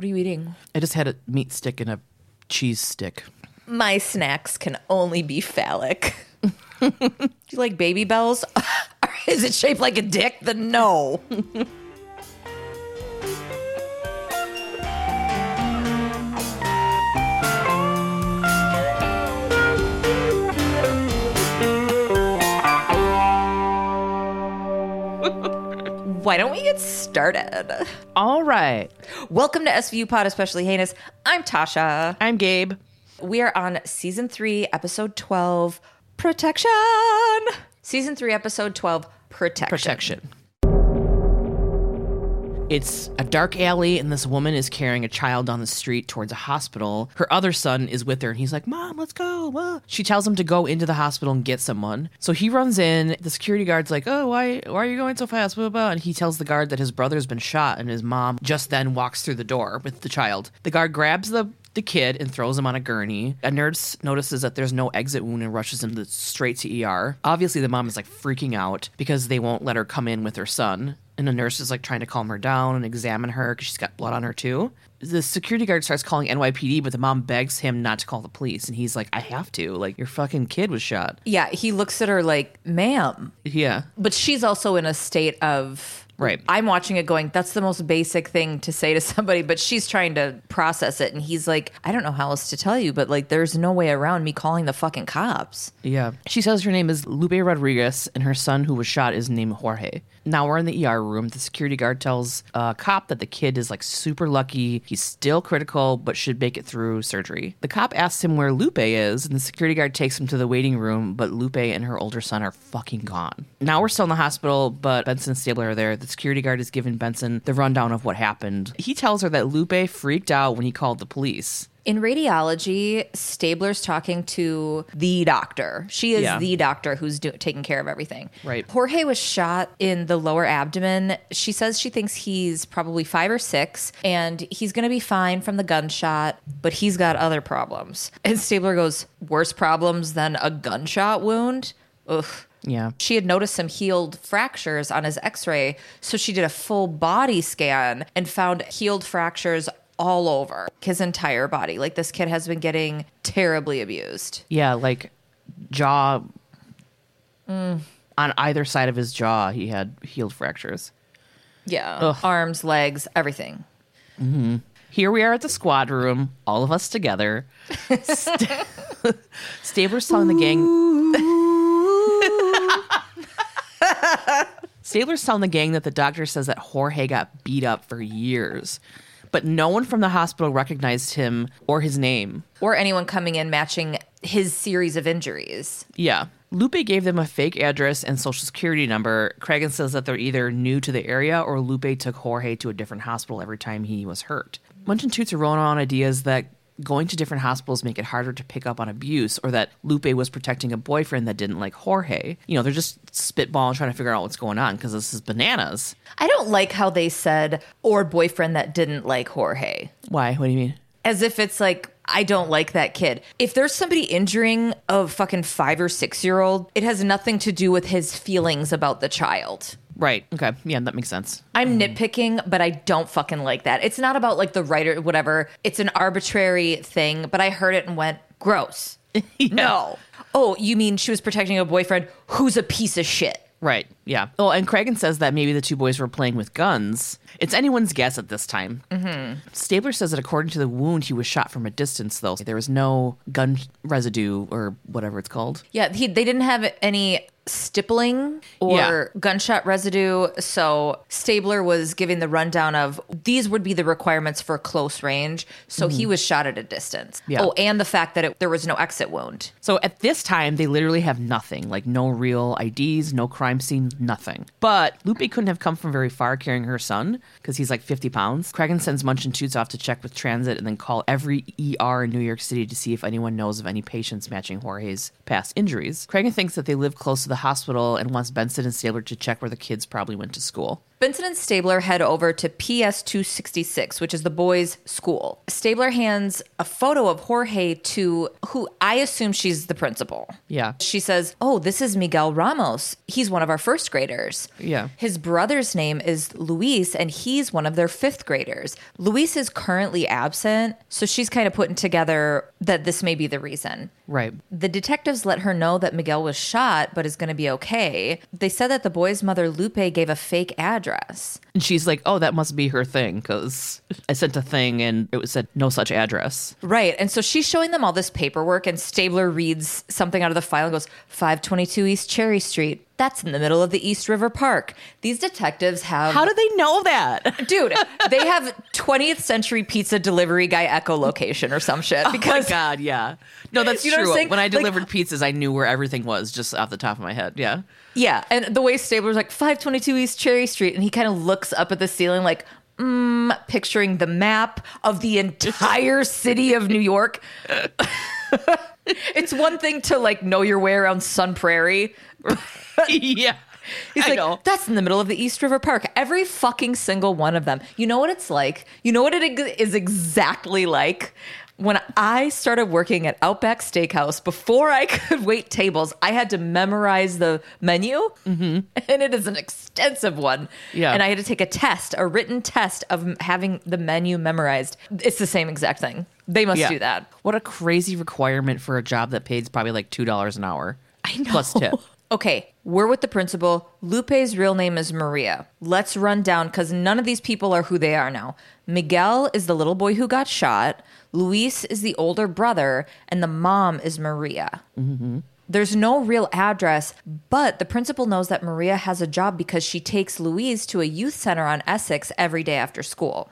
What are you eating? I just had a meat stick and a cheese stick. My snacks can only be phallic. Do you like Babybels? Is it shaped like a dick? Then no. Why don't we get started? All right. Welcome to SVU Pod, especially heinous. I'm Tasha. I'm Gabe. We are on season three, episode 12, Protection. Season three, episode 12, Protection. Protection. It's a dark alley, and this woman is carrying a child down the street towards a hospital. Her other son is with her, and he's like, Mom, let's go. Ah." She tells him to go into the hospital and get someone. So he runs in. The security guard's like, Oh, why, why are you going so fast? Blah, blah. And he tells the guard that his brother's been shot, and his mom just then walks through the door with the child. The guard grabs the the kid and throws him on a gurney. A nurse notices that there's no exit wound and rushes him straight to ER. Obviously, the mom is like freaking out because they won't let her come in with her son. And the nurse is like trying to calm her down and examine her because she's got blood on her too. The security guard starts calling NYPD, but the mom begs him not to call the police. And he's like, I have to. Like, your fucking kid was shot. Yeah, he looks at her like, ma'am. Yeah. But she's also in a state of. Right. I'm watching it going, that's the most basic thing to say to somebody, but she's trying to process it. And he's like, I don't know how else to tell you, but like, there's no way around me calling the fucking cops. Yeah. She says her name is Lupe Rodriguez and her son who was shot is named Jorge. Now we're in the ER room. The security guard tells a cop that the kid is like super lucky. He's still critical, but should make it through surgery. The cop asks him where Lupe is, and the security guard takes him to the waiting room, but Lupe and her older son are fucking gone. Now we're still in the hospital, but Benson and Stabler are there. The security guard has given Benson the rundown of what happened. He tells her that Lupe freaked out when he called the police. In radiology, Stabler's talking to the doctor. She is Yeah. the doctor who's do- taking care of everything. Right. Jorge was shot in the lower abdomen. She says she thinks he's probably five or six and he's going to be fine from the gunshot, but he's got other problems. And Stabler goes, Worse problems than a gunshot wound? Ugh. Yeah. She had noticed some healed fractures on his x ray, so she did a full body scan and found healed fractures all over his entire body. Like this kid has been getting terribly abused. Yeah, like jaw mm. on either side of his jaw, he had healed fractures. Yeah. Ugh. Arms, legs, everything. Mm-hmm. Here we are at the squad room, all of us together. St- Stabler's telling the gang. Stabler's telling the gang that the doctor says that Jorge got beat up for years, but no one from the hospital recognized him or his name. Or anyone coming in matching his series of injuries. Yeah. Lupe gave them a fake address and social security number. Cragen says that they're either new to the area or Lupe took Jorge to a different hospital every time he was hurt. Munch and Toots are rolling around ideas that going to different hospitals make it harder to pick up on abuse or that Lupe was protecting a boyfriend that didn't like Jorge. You know, they're just spitballing trying to figure out what's going on because this is bananas. I don't like how they said, or boyfriend that didn't like Jorge. Why? What do you mean? As if it's like I don't like that kid. If there's somebody injuring a fucking five or six year old, it has nothing to do with his feelings about the child. Right. Okay. Yeah, that makes sense. I'm nitpicking, but I don't fucking like that. It's not about like the writer, whatever. It's an arbitrary thing, but I heard it and went, gross. No. Oh, you mean she was protecting a boyfriend who's a piece of shit? Right. Yeah. Well, and Cragen says that maybe the two boys were playing with guns. It's anyone's guess at this time. Mm-hmm. Stabler says that according to the wound, he was shot from a distance, though. There was no gun residue or whatever it's called. Yeah, he, they didn't have any stippling or Yeah. gunshot residue. So Stabler was giving the rundown of these would be the requirements for close range. So he was shot at a distance. Mm-hmm. Yeah. Oh, and the fact that it, there was no exit wound. So at this time, they literally have nothing like no real IDs, no crime scene, nothing. But Lupe couldn't have come from very far carrying her son because he's like 50 pounds. Cragen sends Munch and Toots off to check with transit and then call every ER in New York City to see if anyone knows of any patients matching Jorge's past injuries. Cragen thinks that they live close to the hospital and wants Benson and Stabler to check where the kids probably went to school. Benson and Stabler head over to PS 266, which is the boys' school. Stabler hands a photo of Jorge to who I assume she's the principal. Yeah. She says, Oh, this is Miguel Ramos. He's one of our first graders. Yeah. His brother's name is Luis, and he's one of their fifth graders. Luis is currently absent, so she's kind of putting together that this may be the reason. Right. The detectives let her know that Miguel was shot but is going to be okay. They said that the boy's mother, Lupe, gave a fake address. And she's like, oh, that must be her thing because I sent a thing and it was said no such address. Right. And so she's showing them all this paperwork, and Stabler reads something out of the file and goes, 522 East Cherry Street. That's in the middle of the East River Park. These detectives have. How do they know that? Dude, they have 20th century pizza delivery guy echolocation or some shit. Because oh my God, yeah. No, that's You know true. When I Like- delivered pizzas, I knew where everything was just off the top of my head. Yeah. Yeah, and the way Stabler's like 522 East Cherry Street, and he kind of looks up at the ceiling like, mm, picturing the map of the entire city of New York. it's one thing to like know your way around Sun Prairie. yeah. He's I like, know. that's in the middle of the East River Park. Every fucking single one of them. You know what it's like? You know what it is exactly like? When I started working at Outback Steakhouse, before I could wait tables, I had to memorize the menu, mm-hmm. and it is an extensive one. Yeah. And I had to take a test, a written test of having the menu memorized. It's the same exact thing. They must Yeah. do that. What a crazy requirement for a job that pays probably like $2 an hour. I know. Plus tip. Okay, we're with the principal. Lupe's real name is Maria. Let's run down because none of these people are who they are now. Miguel is the little boy who got shot. Luis is the older brother, and the mom is Maria. There's no real address, but the principal knows that Maria has a job because she takes Luis to a youth center on Essex every day after school.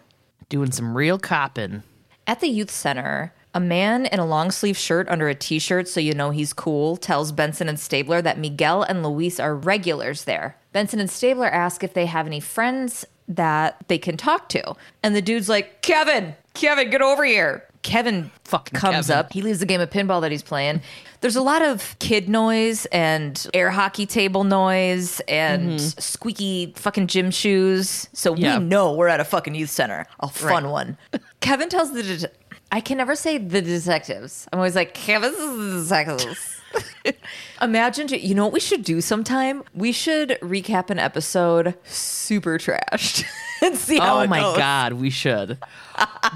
Doing some real copping. At the youth center, a man in a long sleeve shirt under a t shirt, so you know he's cool, tells Benson and Stabler that Miguel and Luis are regulars there. Benson and Stabler ask if they have any friends that they can talk to. And the dude's like, Kevin, Kevin, get over here. Kevin Fucking comes Kevin. up. He leaves the game of pinball that he's playing. There's a lot of kid noise and air hockey table noise and mm-hmm. squeaky fucking gym shoes. So Yeah. we know we're at a fucking youth center. A fun Right. one. Kevin tells the det- I can never say the detectives. I'm always like Kevin's the detectives. Imagine, you know what we should do sometime? We should recap an episode super trashed and see how Oh my goes. God, we should.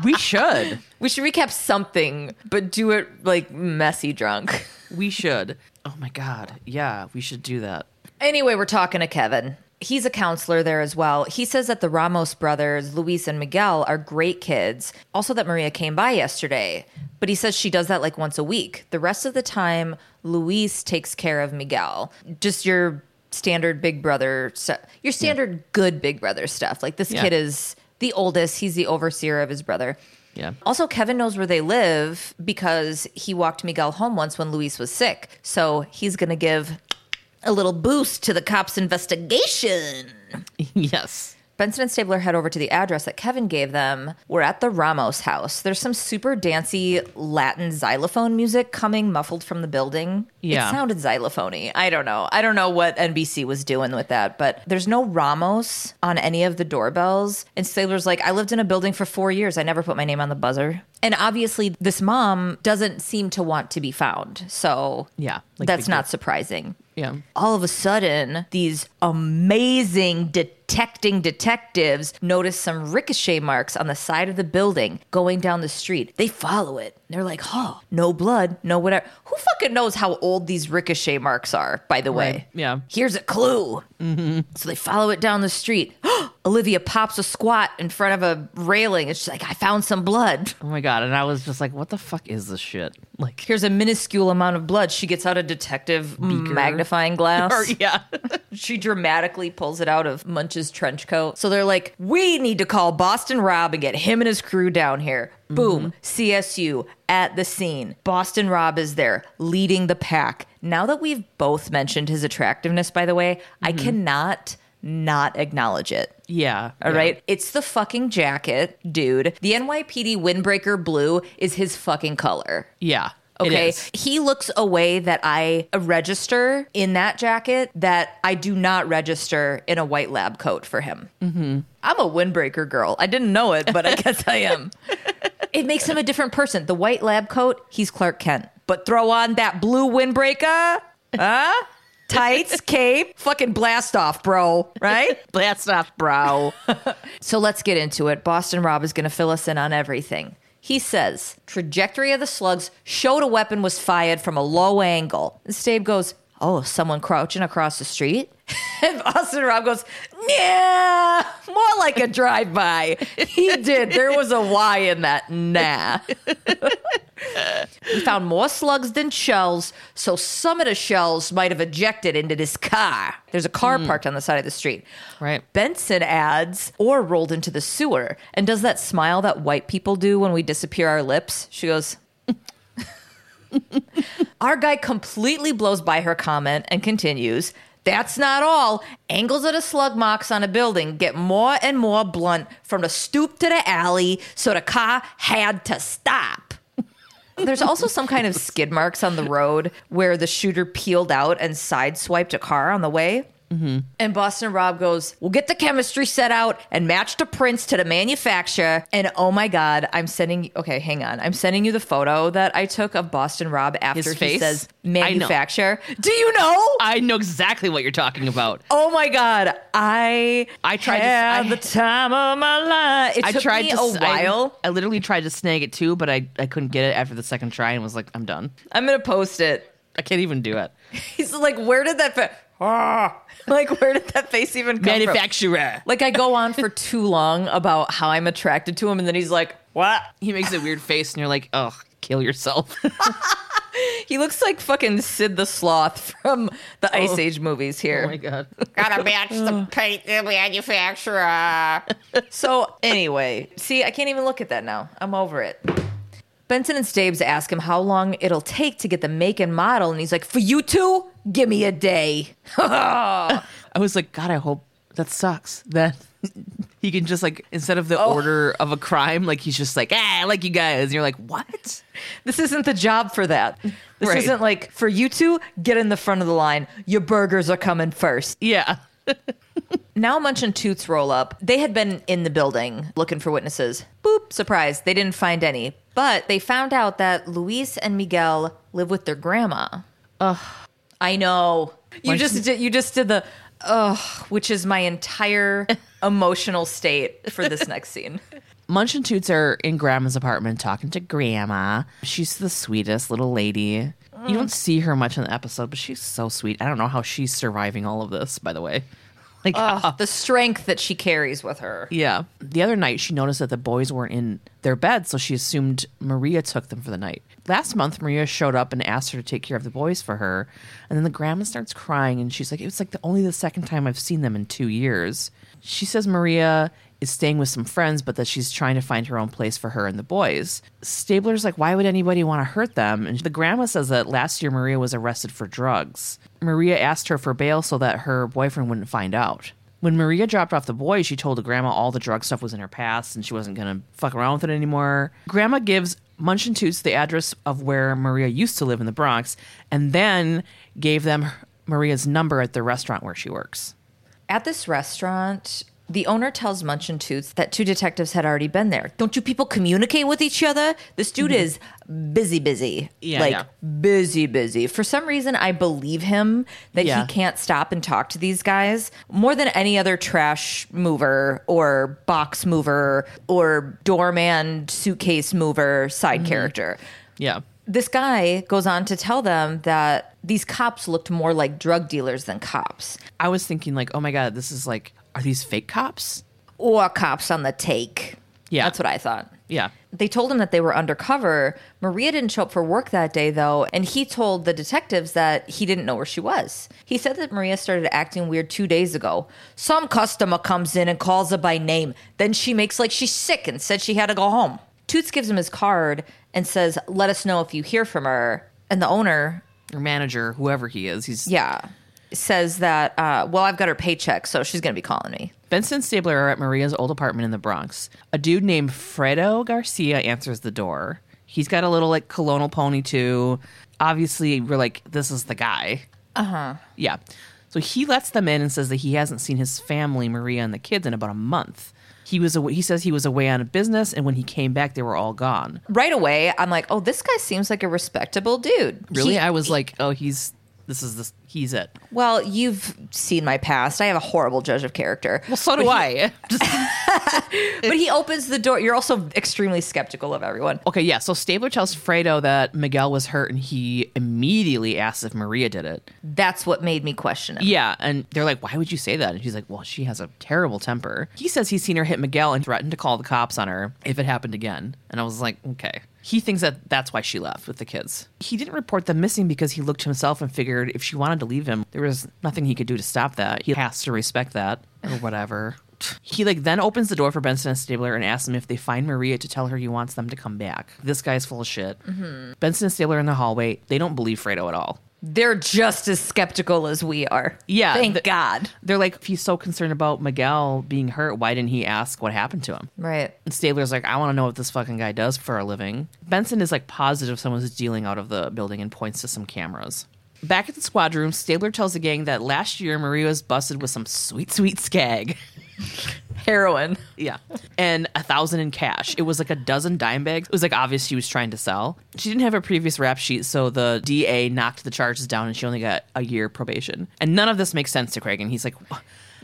we should. We should recap something, but do it like messy drunk. We should. Oh my God. Yeah, we should do that. Anyway, we're talking to Kevin. He's a counselor there as well. He says that the Ramos brothers, Luis and Miguel, are great kids. Also, that Maria came by yesterday, but he says she does that like once a week. The rest of the time, Luis takes care of Miguel. Just your standard big brother stuff, your standard good big brother stuff. Like this Yeah. kid is the oldest, he's the overseer of his brother. Yeah. Also, Kevin knows where they live because he walked Miguel home once when Luis was sick. So he's going to give a little boost to the cops' investigation. yes. Benson and Stabler head over to the address that Kevin gave them. We're at the Ramos house. There's some super dancey Latin xylophone music coming muffled from the building. Yeah. It sounded xylophony. I don't know. I don't know what NBC was doing with that, but there's no Ramos on any of the doorbells. And Stabler's like, I lived in a building for four years. I never put my name on the buzzer. And obviously, this mom doesn't seem to want to be found. So Yeah, like that's not surprising Yeah. all of a sudden, these amazing detecting detectives notice some ricochet marks on the side of the building going down the street. They follow it. They're like, oh, no blood, no whatever. Who fucking knows how old these ricochet marks are, by the way? Right, yeah. Here's a clue. Mm-hmm. So they follow it down the street. Olivia pops a squat in front of a railing. It's like, I found some blood. Oh my God. And I was just like, what the fuck is this shit? Like, Here's a minuscule amount of blood. She gets out a detective magnifying glass. or, yeah. She dramatically pulls it out of Munch's trench coat. So they're like, we need to call Boston Rob and get him and his crew down here. Boom, mm-hmm. CSU at the scene. Boston Rob is there leading the pack. Now that we've both mentioned his attractiveness, by the way, I mm-hmm. cannot not acknowledge it. yeah. All yeah. right, It's the fucking jacket, dude. The NYPD windbreaker blue is his fucking color. Yeah. Okay. He looks a way that I register in that jacket that I do not register in a white lab coat for him. Mm-hmm. I'm a windbreaker girl. I didn't know it, but I guess I am. It makes him a different person. The white lab coat, he's Clark Kent. But throw on that blue windbreaker, huh? Tights, cape, fucking blast off, bro. Right? Blast off, bro. So let's get into it. Boston Rob is going to fill us in on everything. He says, trajectory of the slugs showed a weapon was fired from a low angle. And Stabe goes, oh, someone crouching across the street? and Boston Rob goes, yeah, more like a drive-by. He did. There was a Y in that. Nah. we found more slugs than shells, so some of the shells might have ejected into this car. There's a car hmm. parked on the side of the street. Right. Benson adds, or rolled into the sewer, and does that smile that white people do when we disappear our lips. She goes, Our guy completely blows by her comment and continues, That's not all. Angles of the slug marks on a building get more and more blunt from the stoop to the alley, so the car had to stop. There's also some kind of skid marks on the road where the shooter peeled out and sideswiped a car on the way. Mm-hmm. And Boston Rob goes, We'll get the chemistry set out and match the prints to the manufacturer. And oh my God, I'm sending okay, hang on. I'm sending you the photo that I took of Boston Rob after he says manufacturer. Do you know? I know exactly what you're talking about. Oh my God. I I tried to- had I- the time of my life. It I took tried me to a s- I- while. I, literally tried to snag it too, but I, I couldn't get it after the second try and was like, I'm done. I'm gonna post it. I can't even do it. He's like, where did that fa- Ah. like where did that face even come from? Manufacturer. Like I go on for too long about how I'm attracted to him, and then he's like, "What?" He makes a weird face and you're like, oh, kill yourself. He looks like fucking Sid the Sloth from the Ice Age movies oh here. my God. Gotta match the paint the manufacturer. so anyway, see, I can't even look at that now. I'm over it. Benson and Stabes ask him how long it'll take to get the make and model, and he's like, "For you two, give me a day." I was like, God, I hope that sucks. That he can just like, instead of the Oh. order of a crime, like he's just like, ah, I like you guys. And you're like, what? This isn't the job for that. This Right. isn't like for you two, get in the front of the line. Your burgers are coming first. Yeah. Now Munch and Toots roll up. They had been in the building looking for witnesses. Boop, surprise, they didn't find any. But they found out that Luis and Miguel live with their grandma. Ugh. I know. You just did you just did the ugh, which is my entire emotional state for this next scene. Munch and Toots are in Grandma's apartment talking to Grandma. She's the sweetest little lady. You mm. don't see her much in the episode, but she's so sweet. I don't know how she's surviving all of this, by the way. Like, Ugh, uh, the strength that she carries with her. yeah. The other night, she noticed that the boys weren't in their bed, so she assumed Maria took them for the night. Last month, Maria showed up and asked her to take care of the boys for her. And then the grandma starts crying, and she's like, It was like the, only the second time I've seen them in two years. She says Maria is staying with some friends, but that she's trying to find her own place for her and the boys. Stabler's like, Why would anybody want to hurt them? And the grandma says that last year Maria was arrested for drugs. Maria asked her for bail so that her boyfriend wouldn't find out. When Maria dropped off the boys, she told grandma all the drug stuff was in her past and she wasn't going to fuck around with it anymore. Grandma gives Munch Toots the address of where Maria used to live in the Bronx and then gave them Maria's number at the restaurant where she works. At this restaurant, the owner tells Munch and Toots that two detectives had already been there. Don't you people communicate with each other? This dude is busy, busy. Yeah, like yeah. busy, busy. For some reason, I believe him that Yeah. he can't stop and talk to these guys more than any other trash mover or box mover or doorman suitcase mover side mm-hmm. character Yeah. this guy goes on to tell them that these cops looked more like drug dealers than cops I was thinking like, "Oh my god, this is like are these fake cops?" or cops on the take. Yeah. That's what I thought. Yeah. They told him that they were undercover. Maria didn't show up for work that day, though, and he told the detectives that he didn't know where she was. He said that Maria started acting weird two days ago. Some customer comes in and calls her by name. Then she makes like she's sick and said she had to go home. Toots gives him his card and says, Let us know if you hear from her. And the owner, Or manager, whoever he is, he's yeah, says that, uh, Well, I've got her paycheck, so she's going to be calling me. Benson and Stabler are at Maria's old apartment in the Bronx. A dude named Fredo Garcia answers the door. He's got a little like colonial pony too. Obviously, we're like, this is the guy. Uh huh. Yeah. So he lets them in and says that he hasn't seen his family, Maria and the kids, in about a month. He was away, he says he was away on a business, and when he came back, they were all gone. Right away, I'm like, oh, this guy seems like a respectable dude. Really, He- I was like, oh, he's this is this he's it. well, you've seen my past. I have a horrible judge of character. Well, so do I. But he opens the door. You're also extremely skeptical of everyone. okay, yeah. So Stabler tells Fredo that Miguel was hurt, and he immediately asks if Maria did it. That's what made me question him. Yeah, and they're like, "Why would you say that?" And she's like, "Well, she has a terrible temper." He says he's seen her hit Miguel and threatened to call the cops on her if it happened again. And I was like, "Okay." He thinks that that's why she left with the kids. He didn't report them missing because he looked himself and figured if she wanted to leave him, there was nothing he could do to stop that. He has to respect that or whatever. He like then opens the door for Benson and Stabler and asks them if they find Maria to tell her he wants them to come back. This guy's full of shit. Mm-hmm. Benson and Stabler in the hallway. They don't believe Fredo at all. They're just as skeptical as we are. Yeah, Thank the- God. They're like, if he's so concerned about Miguel being hurt, why didn't he ask what happened to him? Right. And Stabler's like, I want to know what this fucking guy does for a living. Benson is like positive someone's dealing out of the building and points to some cameras. Back at the squad room, Stabler tells the gang that last year Maria was busted with some sweet, sweet skag. Heroin. Yeah. And a thousand in cash. It was like a dozen dime bags. It was like obvious she was trying to sell. She didn't have a previous rap sheet, so the DA knocked the charges down and she only got a year probation. And none of this makes sense to Craig. And he's like,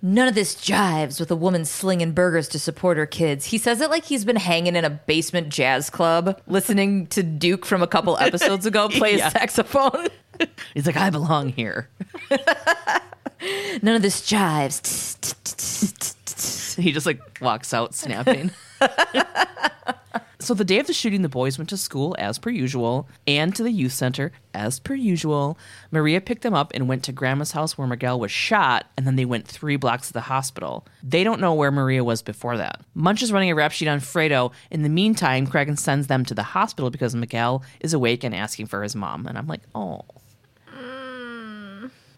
None of this jives with a woman slinging burgers to support her kids. He says it like he's been hanging in a basement jazz club, listening to Duke from a couple episodes ago play Yeah. his saxophone. he's like, I belong here. None of this jives. He just like walks out snapping. So the day of the shooting, the boys went to school as per usual and to the youth center as per usual. Maria picked them up and went to grandma's house where Miguel was shot, and then they went three blocks to the hospital. They don't know where Maria was before that. Munch is running a rap sheet on Fredo. In the meantime, Cragen sends them to the hospital because Miguel is awake and asking for his mom. And I'm like, oh.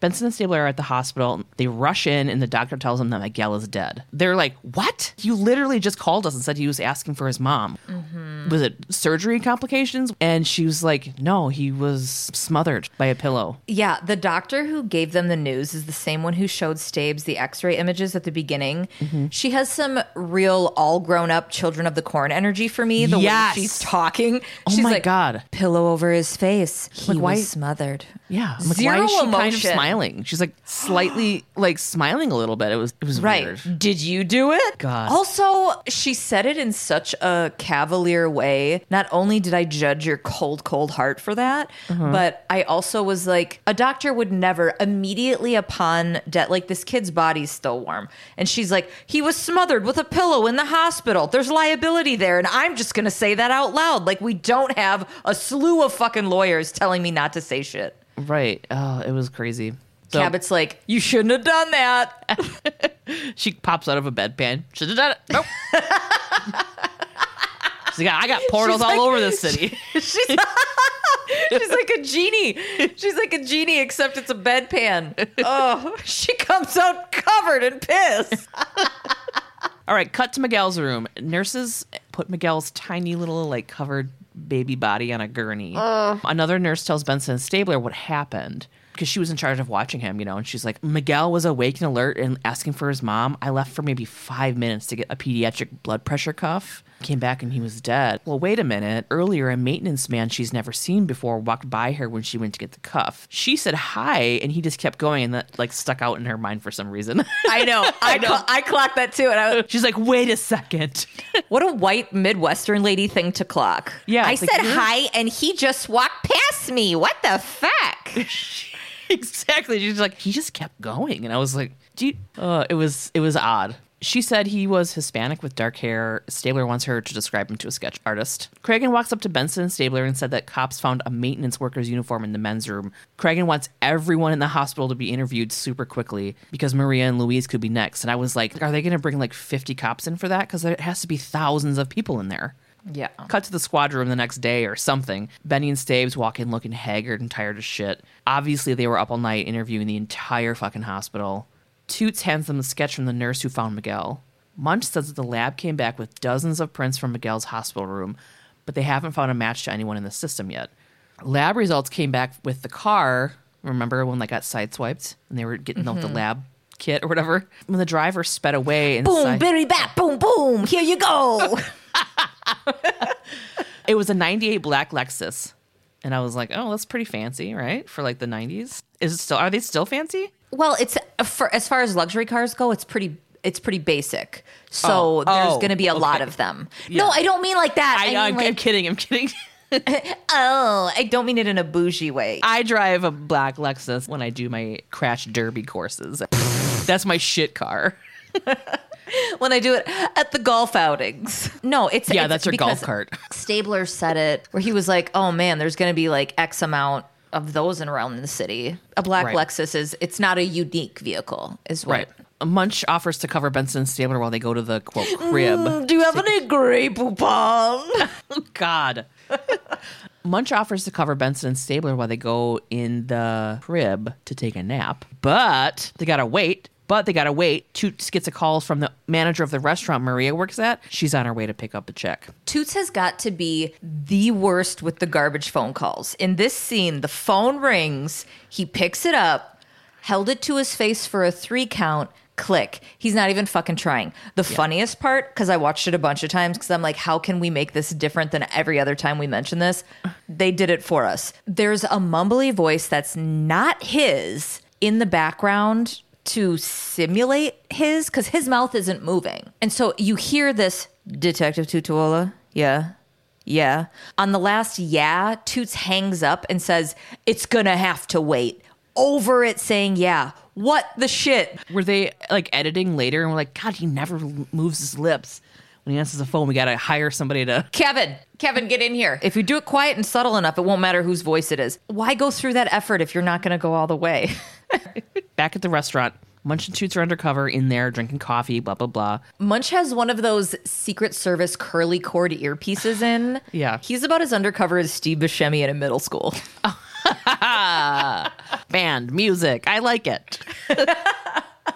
Benson and Stabler are at the hospital. They rush in, and the doctor tells them that Miguel is dead. They're like, What? You literally just called us and said he was asking for his mom. Was it surgery complications? And she was like, No, he was smothered by a pillow. Yeah, the doctor who gave them the news is the same one who showed Stabes the x ray images at the beginning. Mm-hmm. She has some real all grown up children of the corn energy for me. The Yes. way she's talking. Oh she's my like, God. Pillow over his face. He Like, why- was smothered. Yeah. I'm like, Zero why is she kind of smiling? She's like slightly like smiling a little bit. It was it was Right. weird. Did you do it? God. Also, she said it in such a cavalier way. Not only did I judge your cold, cold heart for that, Uh-huh. but I also was like, a doctor would never immediately upon death, like this kid's body's still warm. And she's like, he was smothered with a pillow in the hospital. There's liability there. And I'm just going to say that out loud. Like, we don't have a slew of fucking lawyers telling me not to say shit. Right. Oh, it was crazy. So Cabot's like, you shouldn't have done that. she pops out of a bedpan. Should have done it. Nope. She's like, I got portals She's all like- over this city. She's, she's like a genie. She's like a genie, except it's a bedpan. Oh, she comes out covered in piss. All right, cut to Miguel's room. Nurses put Miguel's tiny little, like, covered baby body on a gurney. Another nurse tells Benson Stabler what happened because she was in charge of watching him, you know, and she's like, Miguel was awake and alert and asking for his mom. I left for maybe five minutes to get a pediatric blood pressure cuff. Came back and he was dead. Well, wait a minute. Earlier, a maintenance man she's never seen before walked by her when she went to get the cuff. She said hi, and he just kept going, and that like stuck out in her mind for some reason. I know. I, cl- I clocked that too. And I was, She's like, wait a second. what a white Midwestern lady thing to clock. Yeah, I it's like, said hi, and he just walked past me. What the fuck? exactly. She's like, he just kept going, and I was like? Uh, it was it was odd. She said he was Hispanic with dark hair. Stabler wants her to describe him to a sketch artist. Cragen walks up to Benson and Stabler and said that cops found a maintenance worker's uniform in the men's room. Cragen wants everyone in the hospital to be interviewed super quickly because Maria and Luis could be next. And I was like, are they going to bring like 50 cops in for that? Because there has to be thousands of people in there. Yeah. Cut to the squad room the next day or something. Benny and Staves walk in looking haggard and tired as shit. Obviously, they were up all night interviewing the entire fucking hospital. Toots hands them the sketch from the nurse who found Miguel. Munch says that the lab came back with dozens of prints from Miguel's hospital room. but they haven't found a match to anyone in the system yet. Lab results came back with the car. Remember when they got sideswiped and they were getting out the mm-hmm. lab kit or whatever? When the driver sped away and Boom, bitty bat, boom, boom. Here you go. it was a 98 black Lexus. And I was like, oh, that's pretty fancy, right? For like the 90s. Is it still, are they still fancy? Well, it's uh, for, as far as luxury cars go, it's pretty. It's pretty basic. So Oh. there's Oh, going to be a oh, lot of them. Yeah. No, I don't mean like that. I, I, mean I'm, I'm like, kidding. I'm kidding. oh, I don't mean it in a bougie way. I drive a black Lexus when I do my crash derby courses. That's my shit car. when I do it at the golf outings. No, it's Yeah, it's that's your golf cart. Stabler said it where he was like, "Oh man, there's going to be like X amount of those in around the city. A black Right. Lexus is it's not a unique vehicle, is what." Right. Munch offers to cover Benson and Stabler while they go to the quote mm, crib. Do you have any Grey Poupon? Oh, God. Munch offers to cover Benson and Stabler while they go in the crib to take a nap, but they gotta wait. But they gotta wait. Toots gets a call from the manager of the restaurant Maria works at. She's on her way to pick up a check. Toots has got to be the worst with the garbage phone calls. In this scene, the phone rings, he picks it up, held it to his face for a three count, click. He's not even fucking trying. The funniest part, because I watched it a bunch of times, because I'm like, how can we make this different than every other time we mention this? They did it for us. There's a mumbly voice that's not his in the background to simulate his because his mouth isn't moving. And so you hear this Detective Tutuola, yeah, yeah. On the last yeah, Toots hangs up and says, It's gonna have to wait. Over it saying yeah. What the shit? Were they like editing later and we're like, God, he never moves his lips when he answers the phone? We gotta hire somebody to. Kevin, Kevin, get in here. If you do it quiet and subtle enough, it won't matter whose voice it is. Why go through that effort if you're not gonna go all the way? Back at the restaurant, Munch and Toots are undercover in there drinking coffee, blah, blah, blah. Munch has one of those Secret Service curly cord earpieces in. Yeah. He's about as undercover as Steve Buscemi in a middle school. Band, music, I like it.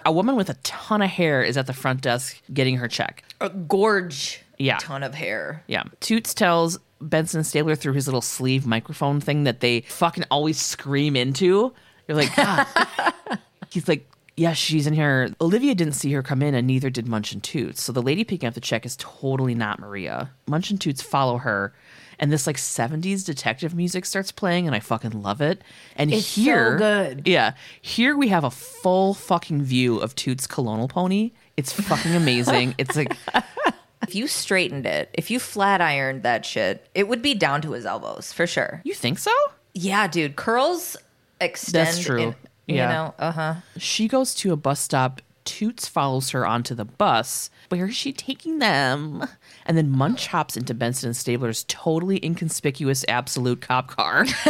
a woman with a ton of hair is at the front desk getting her check. A gorge Yeah. ton of hair. Yeah. Toots tells Benson Stabler through his little sleeve microphone thing that they fucking always scream into. You're like, ah. God. He's like, yeah, she's in here. Olivia didn't see her come in, and neither did Munch and Toots. So the lady picking up the check is totally not Maria. Munch and Toots follow her, and this like 70s detective music starts playing, and I fucking love it. And It's so here, good. yeah, here we have a full fucking view of Toots' colonel pony. It's fucking amazing. it's like If you straightened it, if you flat ironed that shit, it would be down to his elbows for sure. You think so? Yeah, dude, curls extend. That's true. in- you Yeah. know, uh huh. She goes to a bus stop. Toots follows her onto the bus. Where is she taking them? And then Munch hops into Benson and Stabler's totally inconspicuous absolute cop car.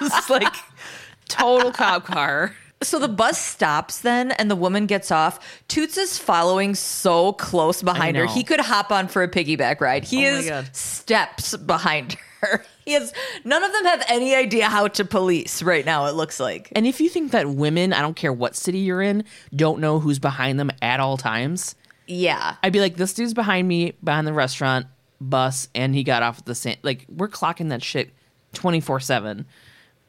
it's like total cop car. So the bus stops then, and the woman gets off. Toots is following so close behind her. He could hop on for a piggyback ride. He Oh is God. steps behind her. He is. None of them have any idea how to police right now. It looks like. And if you think that women, I don't care what city you're in, don't know who's behind them at all times, Yeah. I'd be like, this dude's behind me, behind the restaurant bus, and he got off at the same. Like, we're clocking that shit 24 7.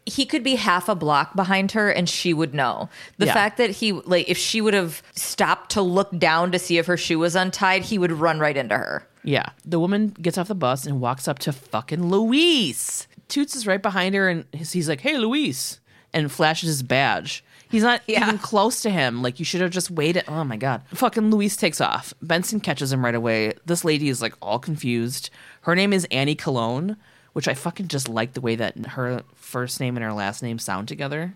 he could be half a block behind her and she would know. The Yeah. fact that he like if she would have stopped to look down to see if her shoe was untied, he would run right into her. Yeah. The woman gets off the bus and walks up to fucking Luis. Toots is right behind her and he's like, hey, Luis, and flashes his badge. He's not Yeah. even close to him. Like, you should have just waited. Oh my God. Fucking Luis takes off. Benson catches him right away. This lady is like all confused. Her name is Annie Cologne, which I fucking just like the way that her first name and her last name sound together.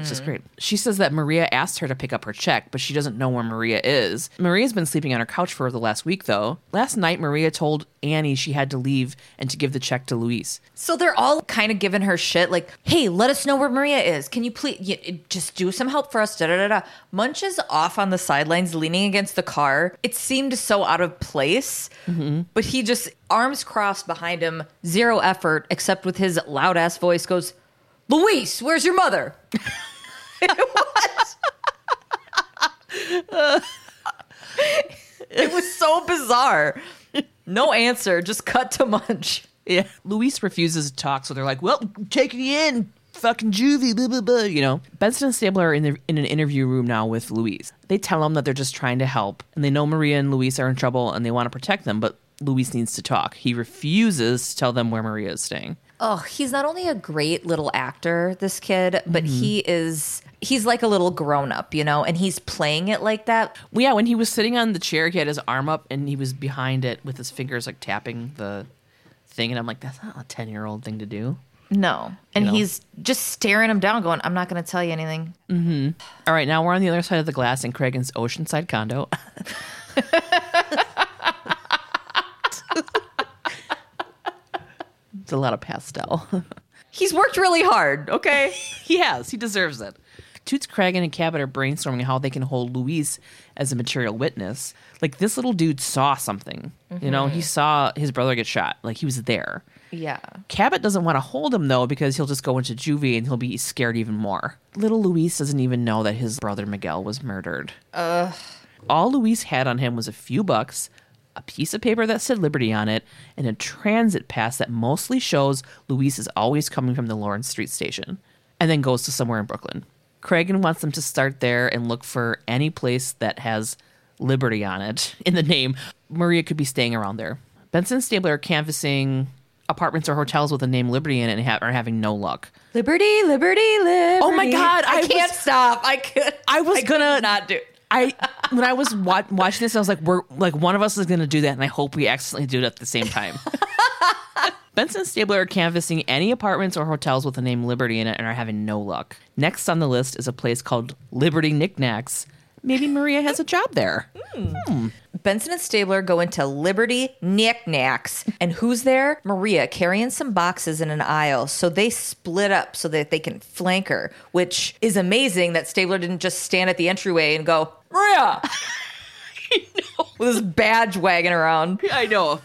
It's is mm-hmm. great. She says that Maria asked her to pick up her check, but she doesn't know where Maria is. Maria's been sleeping on her couch for the last week, though. Last night, Maria told Annie she had to leave and to give the check to Luis. So they're all kind of giving her shit like, "Hey, let us know where Maria is. Can you please y- just do some help for us?" Da da da da. Munch is off on the sidelines, leaning against the car. It seemed so out of place, mm-hmm. but he just arms crossed behind him, zero effort, except with his loud ass voice goes, "Luis, where's your mother?" it was so bizarre. no answer, just cut to munch. Yeah. Luis refuses to talk, so they're like, well, take me in. Fucking juvie, blah, blah, blah. You know, Benson and Stabler are in, the, in an interview room now with Luis. They tell him that they're just trying to help, and they know Maria and Luis are in trouble and they want to protect them, but Luis needs to talk. He refuses to tell them where Maria is staying. Oh, he's not only a great little actor, this kid, but mm-hmm. he is he's like a little grown up, you know, and he's playing it like that. Well, yeah, when he was sitting on the chair, he had his arm up and he was behind it with his fingers like tapping the thing. And I'm like, that's not a 10 year old thing to do. No. And know? he's just staring him down, going, I'm not going to tell you anything. Mm-hmm. All right, now we're on the other side of the glass in Cragen's oceanside condo. a lot of pastel. He's worked really hard, okay? he has. He deserves it. Toots Cragen and Cabot are brainstorming how they can hold Luis as a material witness. Like this little dude saw something. You know, he mm-hmm. saw his brother get shot. Like he was there. yeah. Cabot doesn't want to hold him though because he'll just go into juvie and he'll be scared even more. Little Luis doesn't even know that his brother Miguel was murdered. Ugh. All Luis had on him was a few bucks, a piece of paper that said Liberty on it, and a transit pass that mostly shows Luis is always coming from the Lawrence Street station, and then goes to somewhere in Brooklyn. Cragen wants them to start there and look for any place that has Liberty on it in the name. Maria could be staying around there. Benson and Stabler are canvassing apartments or hotels with the name Liberty in it and ha- are having no luck. Liberty, liberty, liberty. Oh my God, I, I can't was- stop. I could. I was could gonna- not do. I when I was wa- watching this, I was like, "We're like one of us is going to do that," and I hope we accidentally do it at the same time. Benson and Stabler are canvassing any apartments or hotels with the name Liberty in it and are having no luck. Next on the list is a place called Liberty Knickknacks. Maybe Maria has a job there. Hmm. Hmm. Benson and Stabler go into Liberty Knickknacks. And who's there? Maria carrying some boxes in an aisle. So they split up so that they can flank her, which is amazing that Stabler didn't just stand at the entryway and go, Maria! With his badge wagging around. I know.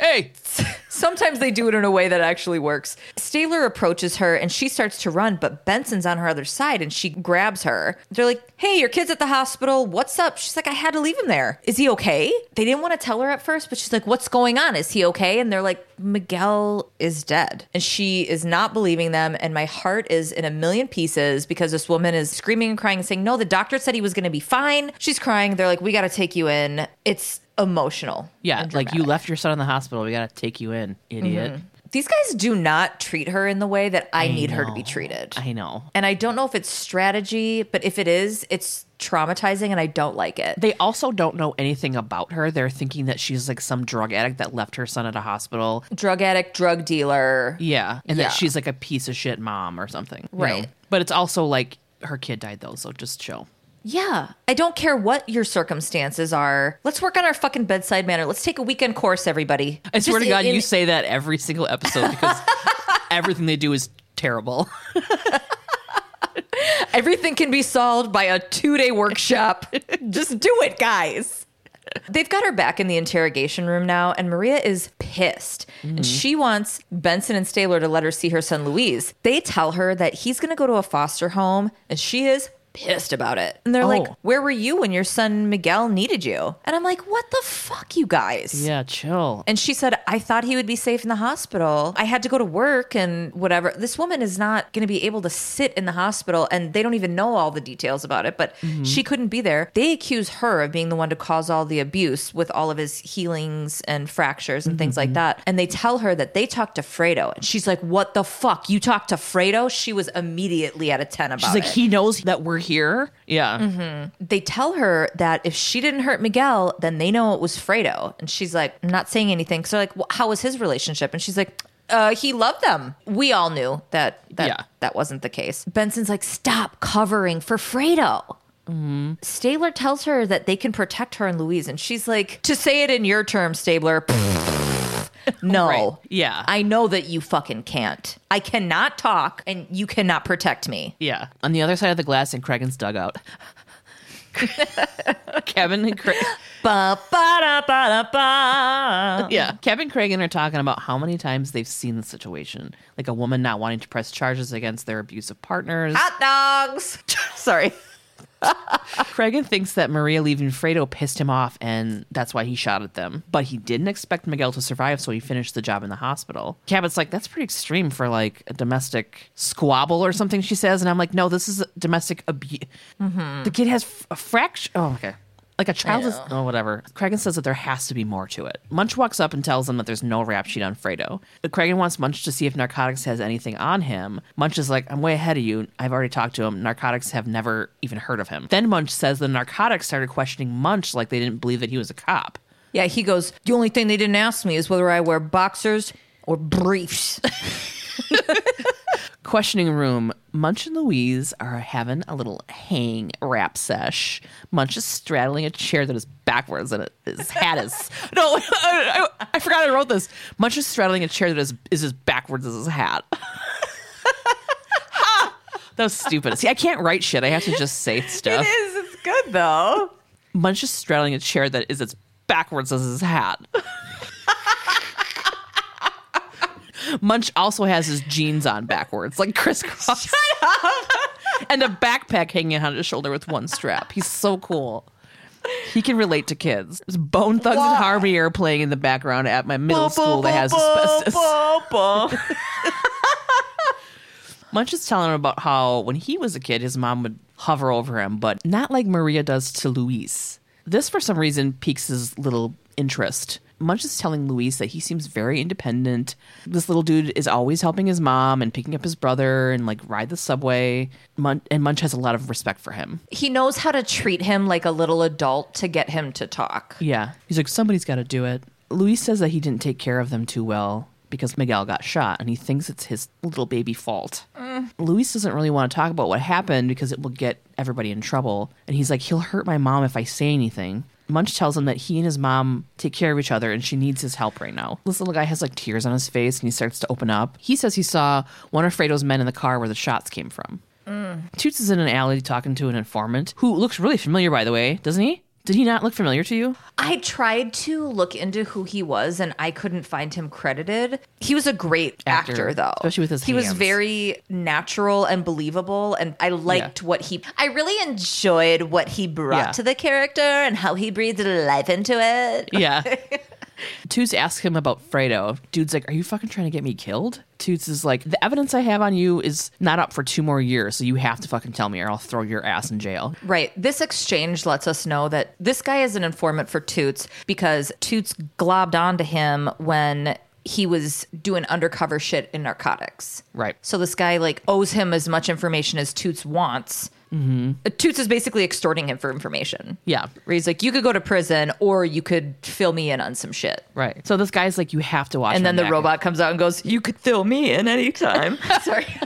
Hey, Sometimes they do it in a way that actually works. Stabler approaches her and she starts to run, but Benson's on her other side and she grabs her. They're like, Hey, your kid's at the hospital. What's up? She's like, I had to leave him there. Is he okay? They didn't want to tell her at first, but she's like, What's going on? Is he okay? And they're like, Miguel is dead. And she is not believing them. And my heart is in a million pieces because this woman is screaming and crying and saying, No, the doctor said he was going to be fine. She's crying. They're like, We got to take you in. It's emotional. yeah, like you left your son in the hospital. We got to take you in, idiot. Mm-hmm. These guys do not treat her in the way that I, need her to be treated. I know. and I don't know if it's strategy, but if it is, it's traumatizing and I don't like it. They also don't know anything about her. They're thinking that she's like some drug addict that left her son at a hospital. Drug addict, drug dealer. Yeah. And Yeah. that she's like a piece of shit mom or something. you know? Right. But it's also like her kid died though, so just chill. Yeah. I don't care what your circumstances are. Let's work on our fucking bedside manner. Let's take a weekend course, everybody. I swear Just to God, in- you say that every single episode because everything they do is terrible. Everything can be solved by a two day workshop. Just do it, guys. They've got her back in the interrogation room now, and Maria is pissed. And mm-hmm. she wants Benson and Stabler to let her see her son Luis. They tell her that he's going to go to a foster home, and she is pissed about it. And they're like, Oh. Where were you when your son Miguel needed you? And I'm like, What the fuck, you guys? yeah, chill. And she said, I thought he would be safe in the hospital. I had to go to work and whatever. This woman is not going to be able to sit in the hospital and they don't even know all the details about it, but mm-hmm. she couldn't be there. They accuse her of being the one to cause all the abuse with all of his healings and fractures and things like mm-hmm. that. And they tell her that they talked to Fredo. And she's like, What the fuck? You talked to Fredo? She was immediately at a 10 about She's like, it. he knows that we're here. Yeah. they tell her that if she didn't hurt Miguel, then they know it was Fredo. And she's like, I'm not saying anything. So like, well, how was his relationship? And she's like, uh, he loved them. We all knew that that Yeah. that wasn't the case. Benson's like, stop covering for Fredo. Stabler tells her that they can protect her and Luis, and she's like, to say it in your terms, Stabler. no. Right. Yeah. I know that you fucking can't. I cannot talk, and you cannot protect me. Yeah. On the other side of the glass in Cragen's dugout. Kevin and Craig. Ba, ba, da, ba, da, ba. Yeah. Kevin and are talking about how many times they've seen the situation. Like a woman not wanting to press charges against their abusive partners. Hot dogs. Sorry. Cragen thinks that Maria leaving Fredo pissed him off and that's why he shot at them. But he didn't expect Miguel to survive, so he finished the job in the hospital. Cabot's like, that's pretty extreme for like a domestic squabble or something, she says. And I'm like, no, this is domestic abuse. Mm-hmm. The kid has f- a fracture. Oh, okay. Like a child is, oh, whatever. Cragen says that there has to be more to it. Munch walks up and tells them that there's no rap sheet on Fredo. But Cragen wants Munch to see if narcotics has anything on him. Munch is like, I'm way ahead of you. I've already talked to him. Narcotics have never even heard of him. Then Munch says the narcotics started questioning Munch like they didn't believe that he was a cop. Yeah, he goes, The only thing they didn't ask me is whether I wear boxers or briefs. Questioning room, Munch and Luis are having a little hang rap sesh. Munch is straddling a chair that is backwards and it- his hat is. No, I, I- I forgot I wrote this. Munch is straddling a chair that is, is as backwards as his hat. Ha! that was stupid. See, I can't write shit. I have to just say stuff. is. It's good, though. Munch is straddling a chair that is as backwards as his hat. Munch also has his jeans on backwards, like crisscross. Shut up! and a backpack hanging on his shoulder with one strap. He's so cool. He can relate to kids. There's Bone Thugs-n-Harmony are playing in the background at my middle school that has asbestos. Munch is telling him about how when he was a kid, his mom would hover over him, but not like Maria does to Luis. This, for some reason, piques his little interest. Munch is telling Luis that he seems very independent. This little dude is always helping his mom and picking up his brother and like ride the subway. Mun- and Munch has a lot of respect for him. He knows how to treat him like a little adult to get him to talk. Yeah. He's like, somebody's got to do it. Luis says that he didn't take care of them too well because Miguel got shot and he thinks it's his little baby fault. Mm. Luis doesn't really want to talk about what happened because it will get everybody in trouble. And he's like, he'll hurt my mom if I say anything. Munch tells him that he and his mom take care of each other and she needs his help right now. This little guy has like tears on his face and he starts to open up. He says he saw one of Fredo's men in the car where the shots came from. Mm. Toots is in an alley talking to an informant who looks really familiar, by the way, doesn't he? Did he not look familiar to you? I tried to look into who he was and I couldn't find him credited. He was a great Actor, actor, though. especially with his He was very natural and believable and I liked what he I really enjoyed what he brought Yeah. to the character and how he breathed life into it. Yeah. Toots asks him about Fredo. Dude's like, Are you fucking trying to get me killed? Toots is like, The evidence I have on you is not up for two more years, so you have to fucking tell me or I'll throw your ass in jail. Right. This exchange lets us know that this guy is an informant for Toots because Toots globbed onto him when he was doing undercover shit in narcotics. Right. So this guy like owes him as much information as Toots wants. Mm-hmm. Toots is basically extorting him for information. Yeah. Where he's like, you could go to prison or you could fill me in on some shit. Right. So this guy's like, You have to watch And then the back." robot comes out and goes, you could fill me in anytime. Sorry.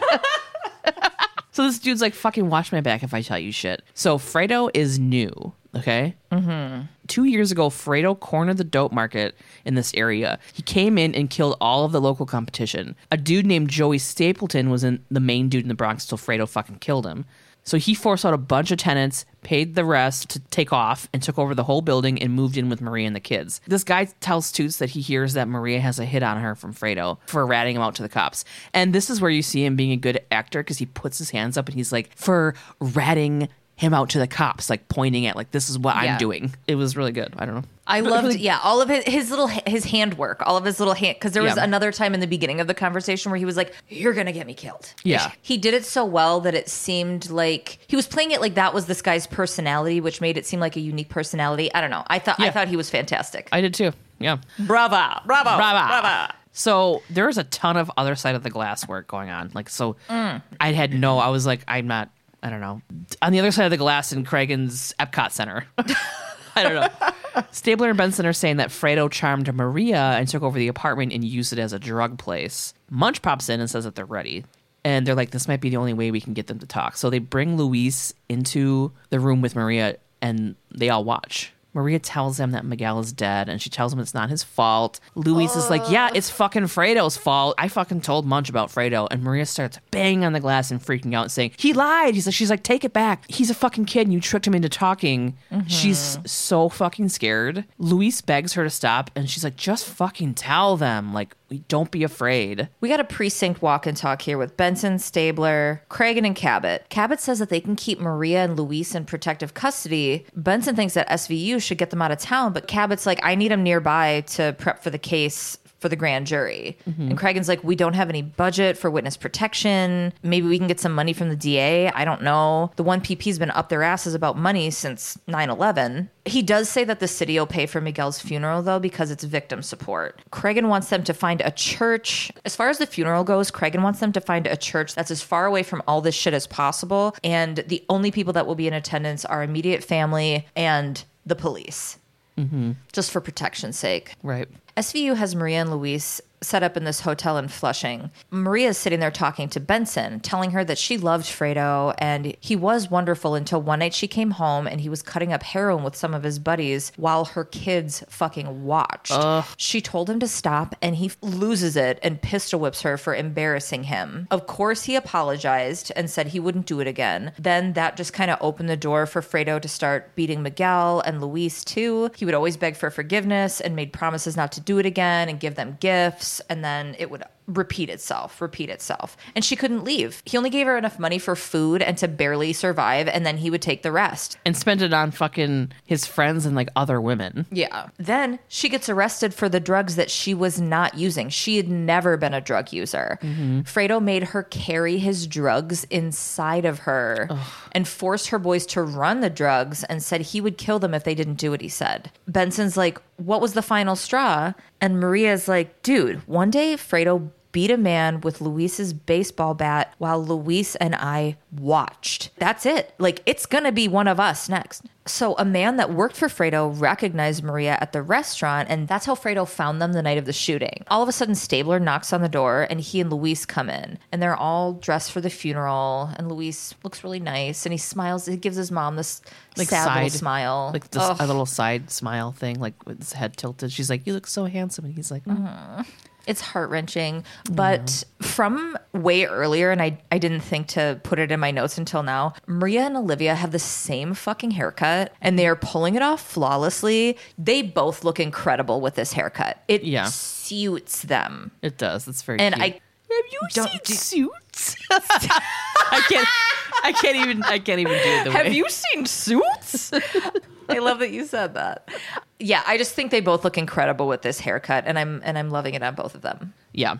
So this dude's like, Fucking watch my back if I tell you shit. So Fredo is new. Okay. Mm-hmm. Two years ago, Fredo cornered the dope market in this area. He came in and killed all of the local competition. A dude named Joey Stapleton was in the main dude in the Bronx till Fredo fucking killed him. So he forced out a bunch of tenants, paid the rest to take off, and took over the whole building and moved in with Maria and the kids. This guy tells Toots that he hears that Maria has a hit on her from Fredo for ratting him out to the cops. And this is where you see him being a good actor because he puts his hands up and he's like, for ratting him out to the cops, like pointing at like this is what I'm doing. It was really good. I don't know. I loved, yeah, all of his, his little his handwork, all of his little hand. Because there was Yeah. another time in the beginning of the conversation where he was like, "You're gonna get me killed." Yeah. he did it so well that it seemed like he was playing it like that was this guy's personality, which made it seem like a unique personality. I don't know. I thought I thought he was fantastic. I did too. Yeah. bravo, bravo, Brava. So there's a ton of other side of the glass work going on. Like so, mm. I had no. I was like, I'm not. I don't know. On the other side of the glass in Cragen's Epcot Center. I don't know. Stabler and Benson are saying that Fredo charmed Maria and took over the apartment and used it as a drug place. Munch pops in and says that they're ready. And they're like, this might be the only way we can get them to talk. So they bring Luis into the room with Maria and they all watch. Maria tells him that Miguel is dead and she tells him it's not his fault. Luis is like, yeah, it's fucking Fredo's fault. I fucking told Munch about Fredo. And Maria starts banging on the glass and freaking out, and saying, he lied. He's like, she's like, take it back. He's a fucking kid and you tricked him into talking. She's so fucking scared. Luis begs her to stop and she's like, just fucking tell them. Like, We don't be afraid. We got a precinct walk and talk here with Benson, Stabler, Cragen, and Cabot. Cabot says that they can keep Maria and Luis in protective custody. Benson thinks that SVU should get them out of town, but Cabot's like, I need them nearby to prep for the case for the grand jury. Mm-hmm. And Cragen's like, we don't have any budget for witness protection. Maybe we can get some money from the DA. I don't know. The one PP's been up their asses about money since 9 11. He does say that the city will pay for Miguel's funeral, though, because it's victim support. Cragen wants them to find a church. As far as the funeral goes, Cragen wants them to find a church that's as far away from all this shit as possible. And the only people that will be in attendance are immediate family and the police, mm-hmm. just for protection's sake. Right. SVU has Maria and Luis set up in this hotel in Flushing. Maria's sitting there talking to Benson, telling her that she loved Fredo and he was wonderful until one night she came home and he was cutting up heroin with some of his buddies while her kids fucking watched. She told him to stop and he loses it and pistol whips her for embarrassing him. Of course, he apologized and said he wouldn't do it again. Then that just kind of opened the door for Fredo to start beating Miguel and Luis too. He would always beg for forgiveness and made promises not to do it again and give them gifts and then it would repeat itself, repeat itself. And she couldn't leave. He only gave her enough money for food and to barely survive, and then he would take the rest. And spend it on fucking his friends and like other women. Yeah. Then she gets arrested for the drugs that she was not using. She had never been a drug user. Mm-hmm. Fredo made her carry his drugs inside of her and forced her boys to run the drugs and said he would kill them if they didn't do what he said. Benson's like, What was the final straw? And Maria's like, Dude, one day Fredo beat a man with Luis's baseball bat while Luis and I watched. That's it. Like, it's gonna be one of us next. So, a man that worked for Fredo recognized Maria at the restaurant, and that's how Fredo found them the night of the shooting. All of a sudden, Stabler knocks on the door, and he and Luis come in, and they're all dressed for the funeral. And Luis looks really nice, and he smiles. He gives his mom this Like sad little smile. Like this, a little side smile thing, like with his head tilted. She's like, "You look so handsome," and he's like, "Mm." It's heart wrenching. But from way earlier, and I, I didn't think to put it in my notes until now, Maria and Olivia have the same fucking haircut and they are pulling it off flawlessly. They both look incredible with this haircut. It Yeah. suits them. "It does." It's very." And cute. I have you don't seen do- Suits? I can't. I can't even. I can't even do it the way. Have you seen Suits? I love that you said that. Yeah, I just think they both look incredible with this haircut and I'm and I'm loving it on both of them. Yeah.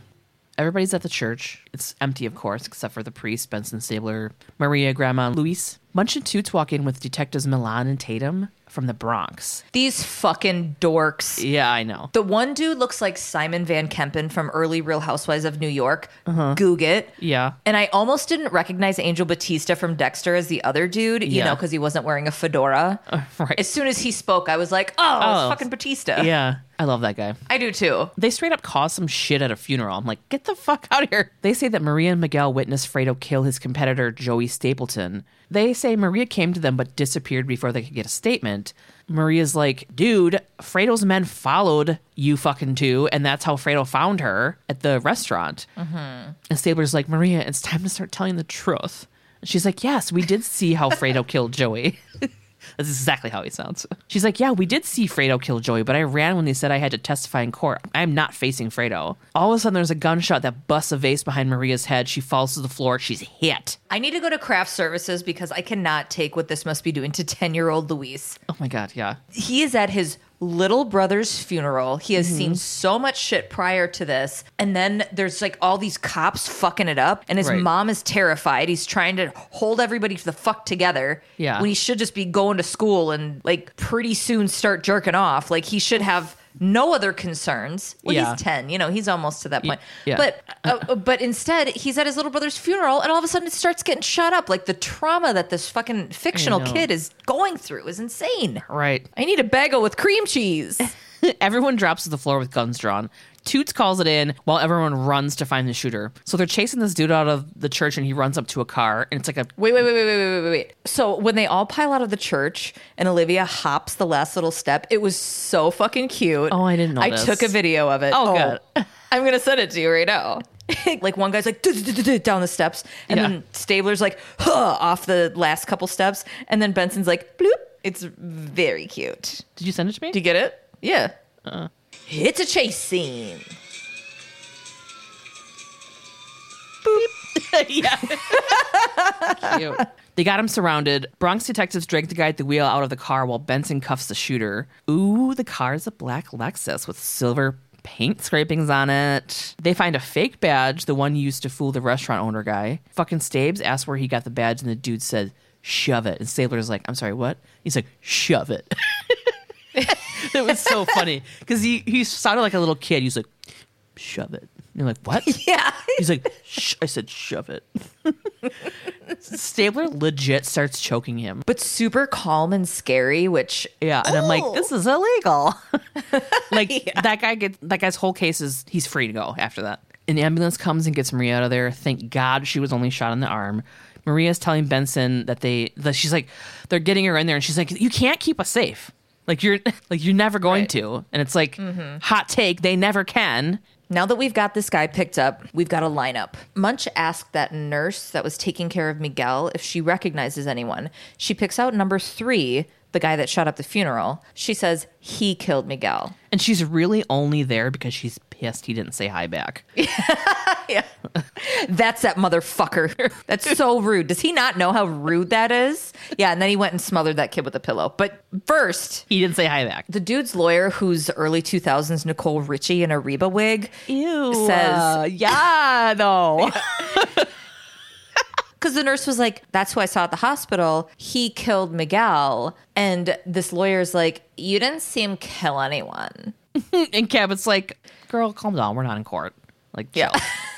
Everybody's at the church. It's empty, of course, except for the priest, Benson Stabler, Maria, Grandma, Luis. Munch and Toots walk in with detectives Milan and Tatum from the Bronx. These fucking dorks. Yeah, I know. The one dude looks like Simon Van Kempen from early Real Housewives of New York. Uh-huh. Goog it. Yeah. And I almost didn't recognize Angel Batista from Dexter as the other dude, you Yeah. know, because he wasn't wearing a fedora. right. As soon as he spoke, I was like, oh, Oh. it's fucking Batista. Yeah, I love that guy. I do too. They straight up cause some shit at a funeral. I'm like, get the fuck out of here. They say that Maria and Miguel witnessed Fredo kill his competitor, Joey Stapleton. They say Maria came to them but disappeared before they could get a statement. Maria's like, dude, Fredo's men followed you fucking two, and that's how Fredo found her at the restaurant. Mm-hmm. And Stabler's like, Maria, it's time to start telling the truth. And she's like, yes, we did see how Fredo killed Joey. That's exactly how he sounds. She's like, Yeah, we did see Fredo kill Joey, but I ran when they said I had to testify in court. I'm not facing Fredo. All of a sudden, there's a gunshot that busts a vase behind Maria's head. She falls to the floor. She's hit. I need to go to craft services because I cannot take what this must be doing to 10 year old Luis. Oh my God, yeah. he is at his little brother's funeral. He has Mm-hmm. seen so much shit prior to this. And then there's like all these cops fucking it up. And his Right. mom is terrified. He's trying to hold everybody the fuck together. Yeah. When he should just be going to school and like pretty soon start jerking off. Like he should have no other concerns. Well, Yeah. he's 10, you know, he's almost to that point. yeah. But uh, but instead, he's at his little brother's funeral and all of a sudden it starts getting shot up. Like the trauma that this fucking fictional kid is going through is insane. Right. I need a bagel with cream cheese. Everyone drops to the floor with guns drawn. Toots calls it in while everyone runs to find the shooter. So they're chasing this dude out of the church and he runs up to a car and it's like a Wait, wait, wait, wait, wait, wait, wait. So when they all pile out of the church and Olivia hops the last little step, it was so fucking cute. Oh, I didn't know. I took a video of it. Oh, oh good. I'm gonna send it to you right now. like one guy's like down the steps, and Yeah. then Stabler's like huh, off the last couple steps, and then Benson's like bloop. It's very cute. Did you send it to me? Do you get it? Yeah. Uh-uh. It's a chase scene. Boop. yeah. Cute. They got him surrounded. Bronx detectives drag the guy at the wheel out of the car while Benson cuffs the shooter. Ooh, the car is a black Lexus with silver paint scrapings on it. They find a fake badge, the one used to fool the restaurant owner guy. Fucking Stabes asked where he got the badge, and the dude said, shove it. And Stabler's like, I'm sorry, what? He's like, shove it. it was so funny because he, he sounded like a little kid. He's like, shove it. And you're like, what? Yeah. He's like, Sh-, I said, shove it. Stabler legit starts choking him. but super calm and scary, which Yeah, and I'm like, this is illegal. like that guy get that guy's whole case is he's free to go after that. An ambulance comes and gets Maria out of there. Thank God she was only shot in the arm. Maria's telling Benson that they that she's like they're getting her in there and she's like, You can't keep us safe. Like you're like you're never going Right. to. And it's like hot take, they never can. Now that we've got this guy picked up, we've got a lineup. Munch asked that nurse that was taking care of Miguel if she recognizes anyone. She picks out number three, the guy that shot up the funeral. She says he killed Miguel. And she's really only there because she's pissed he didn't say hi back. yeah. That's that motherfucker. That's so rude. Does he not know how rude that is? Yeah, and then he went and smothered that kid with a pillow. But first, He didn't say hi back. the dude's lawyer, who's early 2000s Nicole Richie in a Reba wig, Ew. says- uh, yeah, though. because the nurse was like, "That's who I saw at the hospital. He killed Miguel." And this lawyer's like, "You didn't see him kill anyone." and Cabot's like, girl, calm down. We're not in court. Like, chill.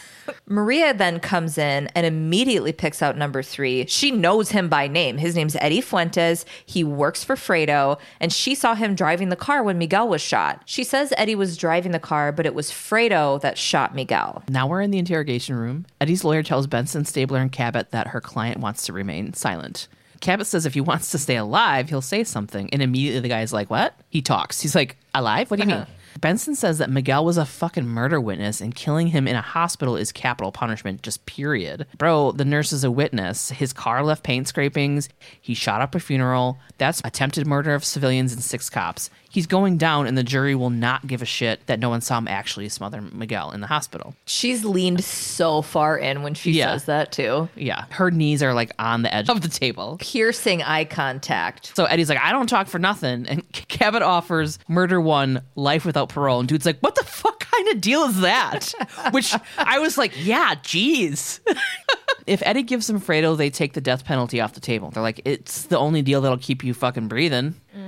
Maria then comes in and immediately picks out number three. She knows him by name. His name's Eddie Fuentes. He works for Fredo, and she saw him driving the car when Miguel was shot. She says Eddie was driving the car, but it was Fredo that shot Miguel. Now we're in the interrogation room. Eddie's lawyer tells Benson, Stabler, and Cabot that her client wants to remain silent. Cabot says if he wants to stay alive, he'll say something. And immediately the guy's like, What? He talks. He's like, Alive? What do you uh-huh. mean? Benson says that Miguel was a fucking murder witness and killing him in a hospital is capital punishment, just period. Bro, the nurse is a witness. His car left paint scrapings. He shot up a funeral. That's attempted murder of civilians and six cops. He's going down, and the jury will not give a shit that no one saw him actually smother Miguel in the hospital. She's leaned so far in when she Yeah. says that, too. Yeah, her knees are like on the edge of the table. Piercing eye contact. So Eddie's like, I don't talk for nothing. And Cabot offers murder one, life without parole. And dude's like, what the fuck kind of deal is that? Which I was like, yeah, jeez. if Eddie gives them Fredo, they take the death penalty off the table. They're like, it's the only deal that'll keep you fucking breathing. Mm.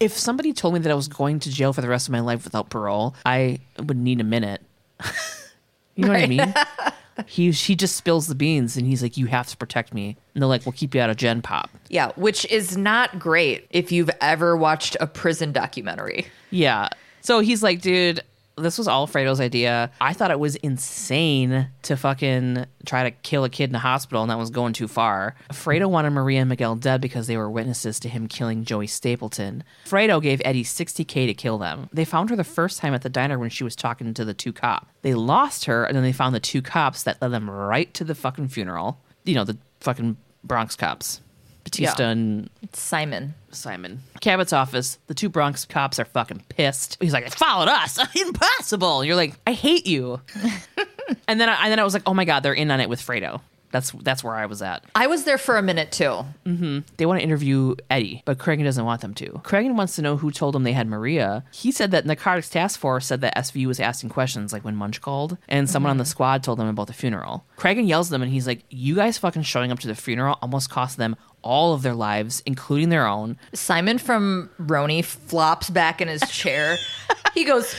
If somebody told me that I was going to jail for the rest of my life without parole, I would need a minute. you know what I mean? He he just spills the beans and he's like, "You have to protect me." And they're like, "We'll keep you out of Gen Pop." Yeah, which is not great if you've ever watched a prison documentary. Yeah. So he's like, dude, this was all Fredo's idea. I thought it was insane to fucking try to kill a kid in a hospital, and that was going too far. Fredo wanted Maria and Miguel dead because they were witnesses to him killing Joey Stapleton. Fredo gave Eddie 60K to kill them. They found her the first time at the diner when she was talking to the two cops. They lost her, and then they found the two cops that led them right to the fucking funeral. You know, the fucking Bronx cops. Batista Yeah. and It's Simon. Simon. Cabot's office, the two Bronx cops are fucking pissed. He's like, "It followed us. Impossible." And you're like, "I hate you." and then I, and then I was like, "Oh my god, they're in on it with Fredo." That's that's where I was at. I was there for a minute too. Mm-hmm. They want to interview Eddie, but Cragen doesn't want them to. Cragen wants to know who told him they had Maria. He said that Narcotics Task Force said that SVU was asking questions, like when Munch called, and someone on the mm-hmm. squad told them about the funeral. Cragen yells at them, and he's like, "You guys fucking showing up to the funeral almost cost them all of their lives, including their own." Simon from RHONY flops back in his chair. he goes,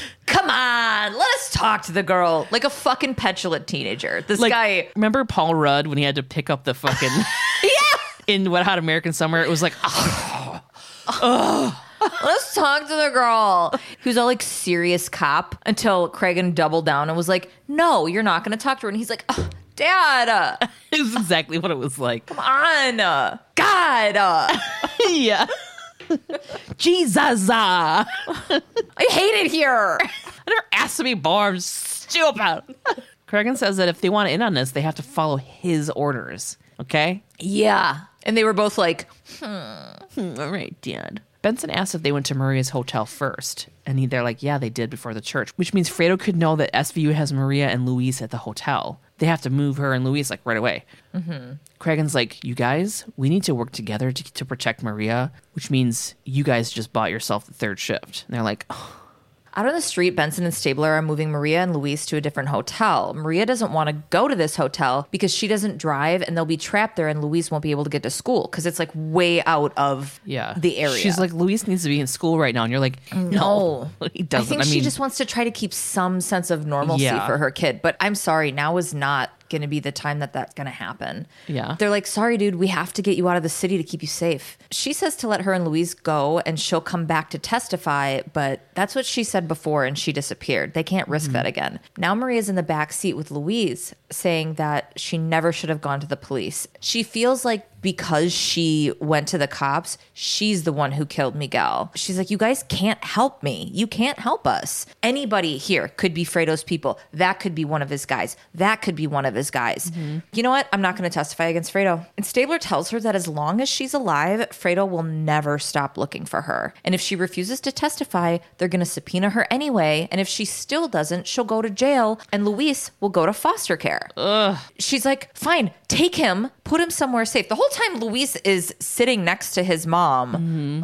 Come on, let us talk to the girl. Like a fucking petulant teenager. This Like, guy, remember Paul Rudd when he had to pick up the fucking yeah, in Wet Hot American Summer? It was like, oh let's talk to the girl. He was all like serious cop until Cragen doubled down and was like, No, you're not going to talk to her. And he's like, "Ugh, Dad, It's exactly what it was like. come on. uh, God, uh, yeah. Jesus. I I hate it here. Never asked to be born. Stupid. Cragen says that if they want in on this, they have to follow his orders. Okay? Yeah. And they were both like, Hmm, all right, Dad. Benson asked if they went to Maria's hotel first, and he, they're like, yeah, they did before the church, which means Fredo could know that SVU has Maria and Luis at the hotel. they have to move her and Luis like right away. Mm-hmm. Cragen's like, you guys, we need to work together to, to protect Maria, which means you guys just bought yourself the third shift. And they're like, "Oh, Out on the street, Benson and Stabler are moving Maria and Luis to a different hotel. Maria doesn't want to go to this hotel because she doesn't drive and they'll be trapped there and Luis won't be able to get to school because it's like way out of yeah, the area. She's like, Luis needs to be in school right now, and you're like, no, he I doesn't. think I, mean, she just wants to try to keep some sense of normalcy Yeah. for her kid. But I'm sorry, now is not going to be the time that that's going to happen. Yeah. They're like, sorry, dude, we have to get you out of the city to keep you safe. She says to let her and Luis go and she'll come back to testify, but that's what she said before and she disappeared. They can't risk mm-hmm. that again. Now Maria's in the back seat with Luis saying that she never should have gone to the police. She feels like because she went to the cops, she's the one who killed Miguel. She's like, You guys can't help me. You can't help us. Anybody here could be Fredo's people. That could be one of his guys. That could be one of his guys. You know what? I'm not going to testify against Fredo. And Stabler tells her that as long as she's alive, Fredo will never stop looking for her. And if she refuses to testify, they're going to subpoena her anyway. And if she still doesn't, she'll go to jail and Luis will go to foster care she's like, fine, take him, put him somewhere safe. The whole time, Luis is sitting next to his mom. Mm-hmm.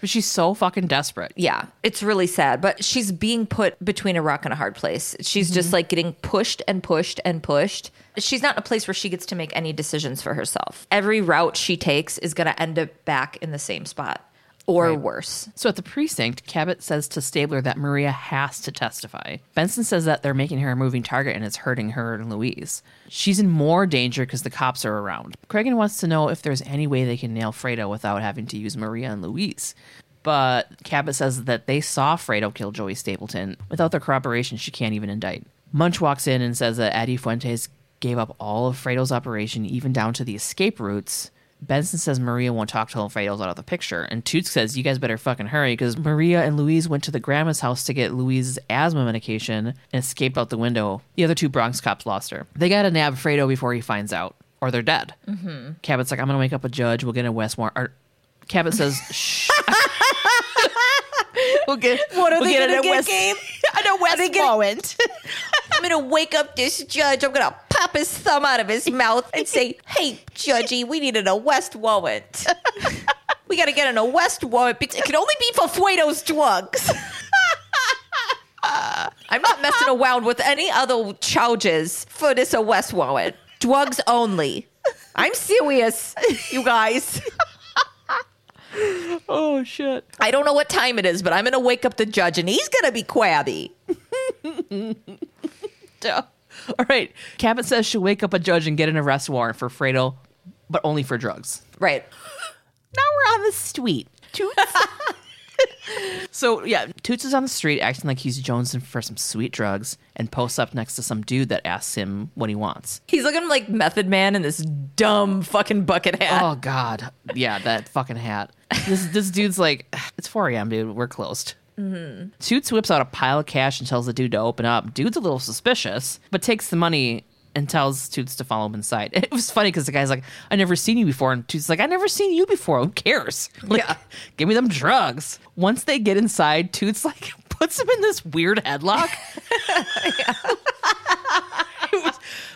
but she's so fucking desperate. Yeah, it's really sad, but she's being put between a rock and a hard place. She's just mm-hmm. like getting pushed and pushed and pushed. She's not in a place where she gets to make any decisions for herself. Every route she takes is going to end up back in the same spot or Right. worse. So at the precinct, Cabot says to Stabler that Maria has to testify. Benson says that they're making her a moving target and it's hurting her and Luis. She's in more danger because the cops are around. Cragen wants to know if there's any way they can nail Fredo without having to use Maria and Luis. But Cabot says that they saw Fredo kill Joey Stapleton. Without their corroboration, she can't even indict. Munch walks in and says that Eddie Fuentes gave up all of Fredo's operation, even down to the escape routes. Benson says Maria won't talk till Fredo's out of the picture. And Toots says, You guys better fucking hurry because Maria and Luis went to the grandma's house to get Luis's asthma medication and escaped out the window. The other two Bronx cops lost her. They gotta nab Fredo before he finds out, or they're dead. Mm-hmm. Cabot's like, I'm gonna wake up a judge. We'll get a West Warrant. Or, Cabot says, Shh. we'll get, What are we'll they get gonna a get, West, Gabe? a West Warrant. I'm gonna wake up this judge. I'm gonna pop his thumb out of his mouth and say, "Hey, judgy, we need an arrest warrant. we gotta get an arrest warrant. because It can only be for Fuedo's drugs." I'm not messing around with any other charges for this arrest warrant. Drugs only. I'm serious, you guys. oh, shit. I don't know what time it is, but I'm gonna wake up the judge and he's gonna be crabby. All right. Cabot says she'll wake up a judge and get an arrest warrant for Fredo, but only for drugs. Right. Now we're on the street. Toots. so yeah, Toots is on the street acting like he's jonesing for some sweet drugs and posts up next to some dude that asks him what he wants. He's looking like Method Man in this dumb fucking bucket hat. Oh God, yeah, that fucking hat. This this dude's like, it's 4 a.m., dude. We're closed. Mm-hmm. Toots whips out a pile of cash and tells the dude to open up. Dude's a little suspicious, but takes the money and tells Toots to follow him inside. It was funny because the guy's like, "I never seen you before," and Toots is like, "I never seen you before. Who cares? Like, Yeah. give me them drugs." Once they get inside, Toots like puts him in this weird headlock.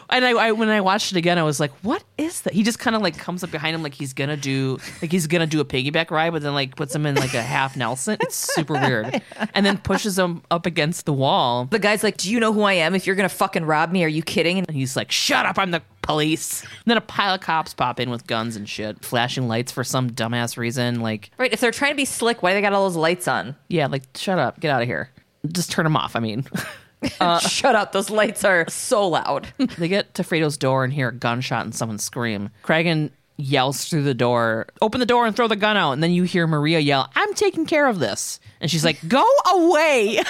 And I, I when I watched it again, I was like, "What is that?" He just kind of like comes up behind him like he's gonna do like he's gonna do a piggyback ride, but then like puts him in like a half Nelson. It's super weird, and then pushes him up against the wall. The guy's like, "Do you know who I am? If you're gonna fucking rob me, are you kidding?" And And he's like, "Shut up! I'm the police." And then a pile of cops pop in with guns and shit, flashing lights for some dumbass reason. Like, right, if they're trying to be slick, why they got all those lights on? yeah, like shut up, get out of here. Just turn them off. I mean. Uh, Shut up! Those lights are so loud. They get to Fredo's door and hear a gunshot and someone scream. Cragen yells through the door, open the door and throw the gun out. And then you hear Maria yell, I'm taking care of this. And she's like, go away.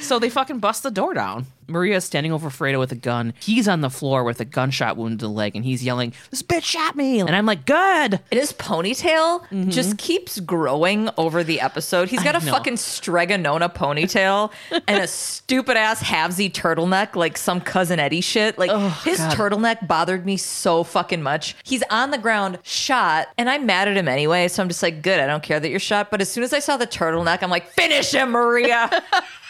so they fucking bust the door down. Maria is standing over Fredo with a gun. He's on the floor with a gunshot wound to the leg and he's yelling, This bitch shot me. And I'm like, Good. And his ponytail mm-hmm. just keeps growing over the episode. He's got a I know. fucking Stregonona ponytail and a stupid ass halvesy turtleneck, like some cousin Eddie shit. Like oh, his God. turtleneck bothered me so fucking much. He's on the ground, shot, and I'm mad at him anyway. So I'm just like, good. I don't care that you're shot. But as soon as I saw the turtleneck, I'm like, finish him, Maria.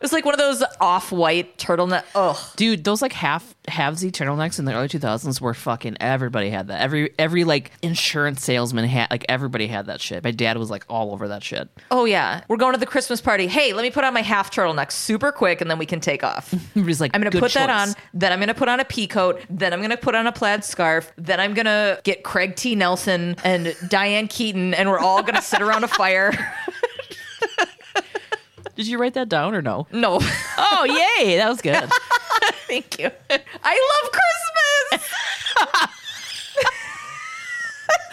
was like one of those off-white turtleneck. Ugh. Dude, those like half halvesy turtlenecks in the early 2000s were fucking everybody had that. Every every like insurance salesman had like everybody had that shit. My dad was like all over that shit. Oh yeah, we're going to the Christmas party. Hey, let me put on my half turtleneck super quick, and then we can take off. He was like, I'm gonna "Good put that on. Then I'm gonna put on a pea coat. Then I'm gonna put on a plaid scarf. Then I'm gonna get Craig T. Nelson and Diane Keaton, and we're all gonna sit around a fire. Did you write that down or no? No, Oh, yay, that was good. thank you. I love Christmas.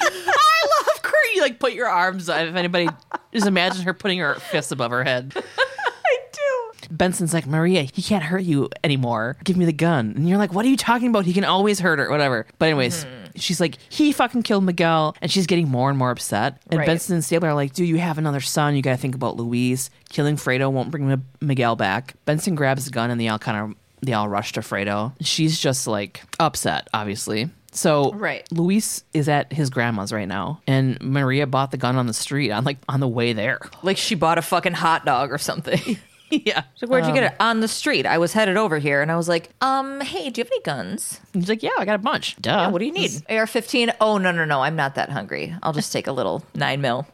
I love Kurt. You like put your arms. Up. If anybody just imagine her putting her fists above her head. I do. Benson's like, Maria, he can't hurt you anymore. Give me the gun. And you're like, what are you talking about? He can always hurt her, whatever. But anyways, hmm. She's like, he fucking killed Miguel. And she's getting more and more upset. And Right. Benson and Stabler are like, dude, you have another son. You got to think about Luis. Killing Fredo won't bring M- Miguel back. Benson grabs the gun and they all kind of, they all rush to Fredo. She's just like upset, obviously. So Right. Luis is at his grandma's right now, and Maria bought the gun on the street on like on the way there. Like she bought a fucking hot dog or something. yeah, Like, where'd you get it? On the street. I was headed over here, and I was like, um, hey, do you have any guns? He's like, yeah, I got a bunch. Duh. Yeah, what do you need? AR-15. Oh no, no, no. I'm not that hungry. I'll just take a little nine mil.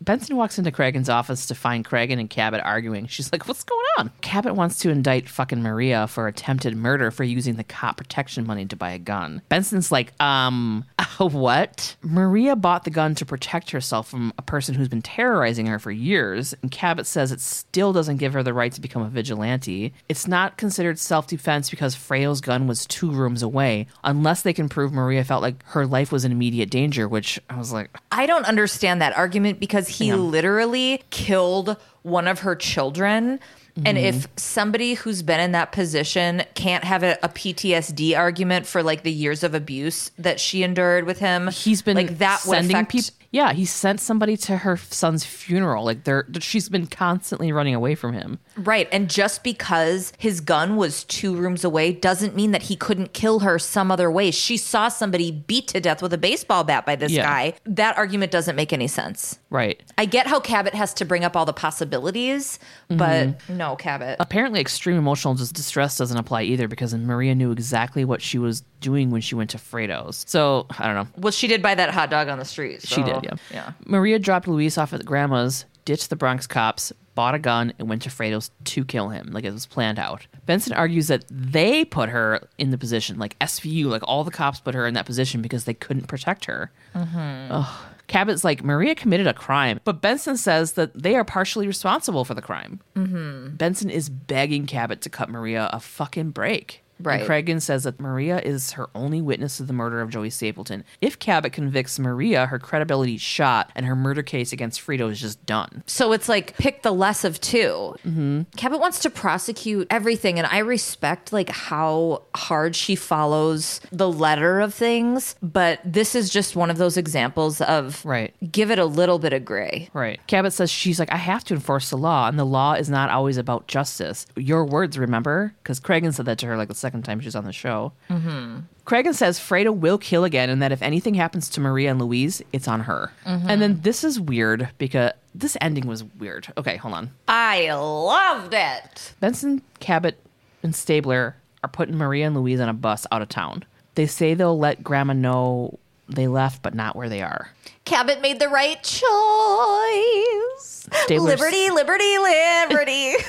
Benson walks into Cragen's office to find Cragen and Cabot arguing. She's like, what's going on? Cabot wants to indict fucking Maria for attempted murder for using the cop protection money to buy a gun. Benson's like, um, what? Maria bought the gun to protect herself from a person who's been terrorizing her for years, and Cabot says it still doesn't give her the right to become a vigilante. It's not considered self defense because Fredo's gun was two rooms away, unless they can prove Maria felt like her life was in immediate danger, which I was like, I don't understand that argument because he literally killed one of her children. And Mm-hmm. if somebody who's been in that position can't have a, a PTSD argument for like the years of abuse that she endured with him, he's been like that sending people. Yeah, he sent somebody to her son's funeral. Like they're she's been constantly running away from him. Right. And just because his gun was two rooms away doesn't mean that he couldn't kill her some other way. She saw somebody beat to death with a baseball bat by this Yeah. guy. That argument doesn't make any sense. Right. I get how Cabot has to bring up all the possibilities, but mm-hmm. no, Cabot. Apparently, extreme emotional distress doesn't apply either because Maria knew exactly what she was doing when she went to Fredo's. So I don't know. Well, she did buy that hot dog on the street. She did, yeah. Yeah. Maria dropped Luis off at grandma's, ditched the Bronx cops, bought a gun, and went to Fredo's to kill him, like it was planned out. Benson argues that they put her in the position, like SVU, like all the cops put her in that position because they couldn't protect her. Mm-hmm. Ugh. Cabot's like, Maria committed a crime, but Benson says that they are partially responsible for the crime. Mm-hmm. Benson is begging Cabot to cut Maria a fucking break. Right. And Cragen says that Maria is her only witness to the murder of Joey Stapleton. If Cabot convicts Maria, her credibility is shot, and her murder case against Fredo is just done. So it's like pick the less of 2 Mm-hmm. Cabot wants to prosecute everything, and I respect like how hard she follows the letter of things. But this is just one of those examples of Right. Give it a little bit of gray. Right. Cabot says she's like, I have to enforce the law, and the law is not always about justice. Your words, remember? Because Cragen said that to her like the second time she's on the show. Mm-hmm. Says Fredo will kill again, and that if anything happens to Maria and Luis, it's on her. And then this is weird because this ending was weird. Okay, hold on. I loved it. Benson, Cabot, and Stabler are putting Maria and Luis on a bus out of town. They say they'll let Grandma know they left, but not where they are. Cabot made the right choice. Stabler's- Liberty, liberty, liberty.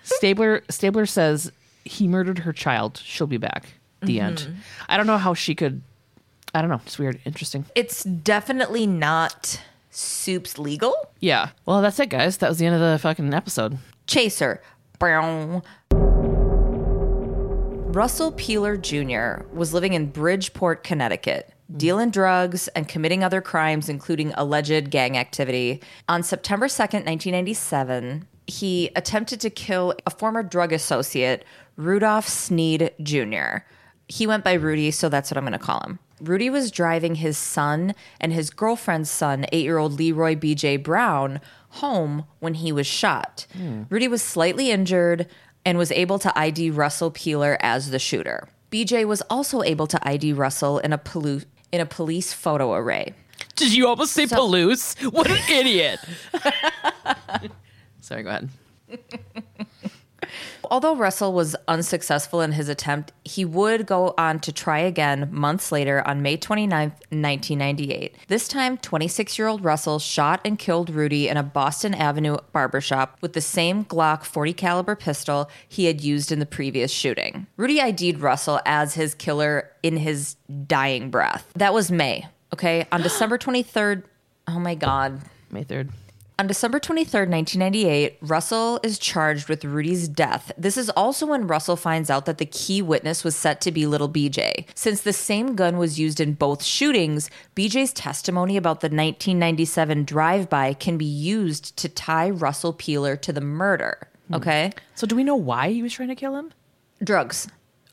Stabler Stabler says he murdered her child. She'll be back. The mm-hmm. end. I don't know how she could. I don't know. It's weird. Interesting. it's definitely not Soup's legal. Yeah. Well, that's it, guys. That was the end of the fucking episode. Chaser. Brown. Russell Peeler Jr. was living in Bridgeport, Connecticut, dealing drugs and committing other crimes, including alleged gang activity. On September 2nd, 1997, he attempted to kill a former drug associate, Rudolph Sneed Jr. He went by Rudy, so that's what I'm going to call him. Rudy was driving his son and his girlfriend's son, eight year old Leroy BJ Brown, home when he was shot. Rudy was slightly injured and was able to ID Russell Peeler as the shooter. BJ was also able to ID Russell in a, polu- in a police photo array. Did you almost say Palouse? What an idiot. Sorry, go ahead. although Russell was unsuccessful in his attempt, he would go on to try again months later on May 29th, 1998. This time, 26 year old Russell shot and killed Rudy in a Boston Avenue barbershop with the same Glock 40 caliber pistol he had used in the previous shooting. Rudy ID'd Russell as his killer in his dying breath. That was May. Okay. On December 23rd, oh my God. May 3rd. On December 23rd, 1998, Russell is charged with Rudy's death. This is also when Russell finds out that the key witness was set to be little BJ. Since the same gun was used in both shootings, BJ's testimony about the 1997 drive by can be used to tie Russell Peeler to the murder. Hmm. Okay? So do we know why he was trying to kill him? Drugs.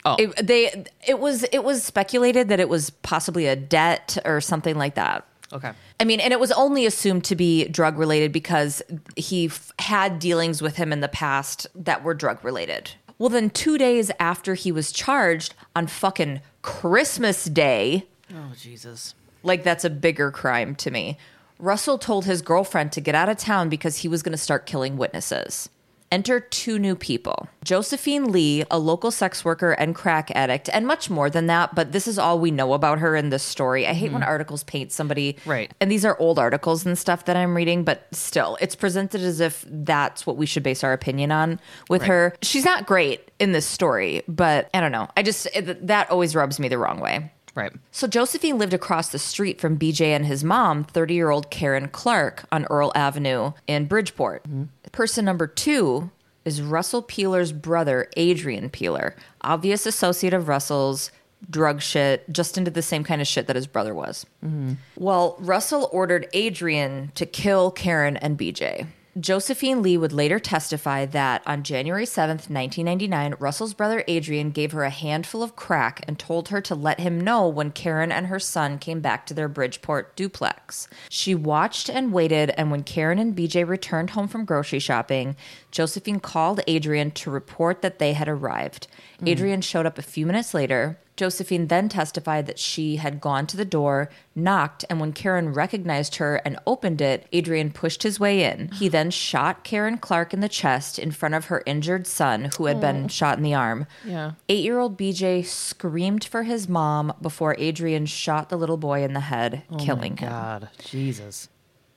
Oh. It, they it was it was speculated that it was possibly a debt or something like that. Okay. I mean, and it was only assumed to be drug related because he f- had dealings with him in the past that were drug related. Well, then two days after he was charged on fucking Christmas Day, Oh, Jesus. like that's a bigger crime to me. Russell told his girlfriend to get out of town because he was going to start killing witnesses. Enter two new people Josephine Lee, a local sex worker and crack addict, and much more than that, but this is all we know about her in this story. I hate when mm-hmm. articles paint somebody. Right. And these are old articles and stuff that I'm reading, but still, it's presented as if that's what we should base our opinion on with her. She's not great in this story, but I don't know. I just, it, that always rubs me the wrong way. Right. So Josephine lived across the street from BJ and his mom, 30 year old Karen Clark, on Earl Avenue in Bridgeport. Mm-hmm. Person number two is Russell Peeler's brother, Adrian Peeler, obvious associate of Russell's. Drug shit, just into the same kind of shit that his brother was. Mm-hmm. Well, Russell ordered Adrian to kill Karen and BJ. Josephine Lee would later testify that on January 7th, 1999, Russell's brother Adrian gave her a handful of crack and told her to let him know when Karen and her son came back to their Bridgeport duplex. She watched and waited, and when Karen and BJ returned home from grocery shopping, Josephine called Adrian to report that they had arrived. Mm. Adrian showed up a few minutes later. Josephine then testified that she had gone to the door, knocked, and when Karen recognized her and opened it, Adrian pushed his way in. He then shot Karen Clark in the chest in front of her injured son, who had been oh. shot in the arm. Yeah. Eight year old BJ screamed for his mom before Adrian shot the little boy in the head, oh killing him. God. Jesus.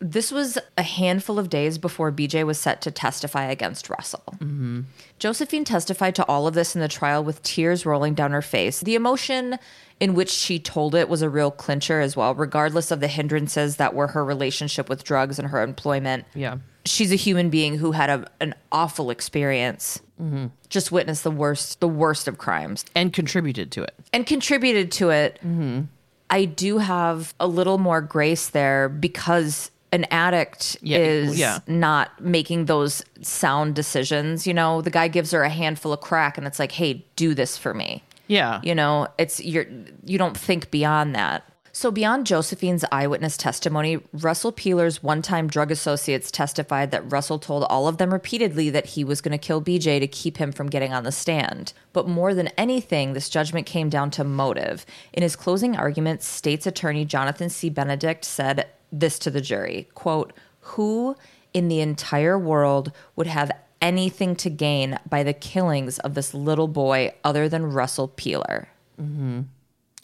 This was a handful of days before BJ was set to testify against Russell. Mm-hmm. Josephine testified to all of this in the trial with tears rolling down her face. The emotion in which she told it was a real clincher as well, regardless of the hindrances that were her relationship with drugs and her employment. Yeah. She's a human being who had a, an awful experience. Mm-hmm. Just witnessed the worst, the worst of crimes And contributed to it. and contributed to it. Mm-hmm. I do have a little more grace there because an addict Yeah, is yeah. not making those sound decisions. You know, the guy gives her a handful of crack and it's like, hey, do this for me. Yeah. You know, it's you're you don't think beyond that. So beyond Josephine's eyewitness testimony, Russell Peeler's one-time drug associates testified that Russell told all of them repeatedly that he was going to kill BJ to keep him from getting on the stand. But more than anything, this judgment came down to motive. In his closing argument, state's attorney Jonathan C. Benedict said this to the jury, quote, "Who in the entire world would have anything to gain by the killings of this little boy other than Russell Peeler?" Mm-hmm.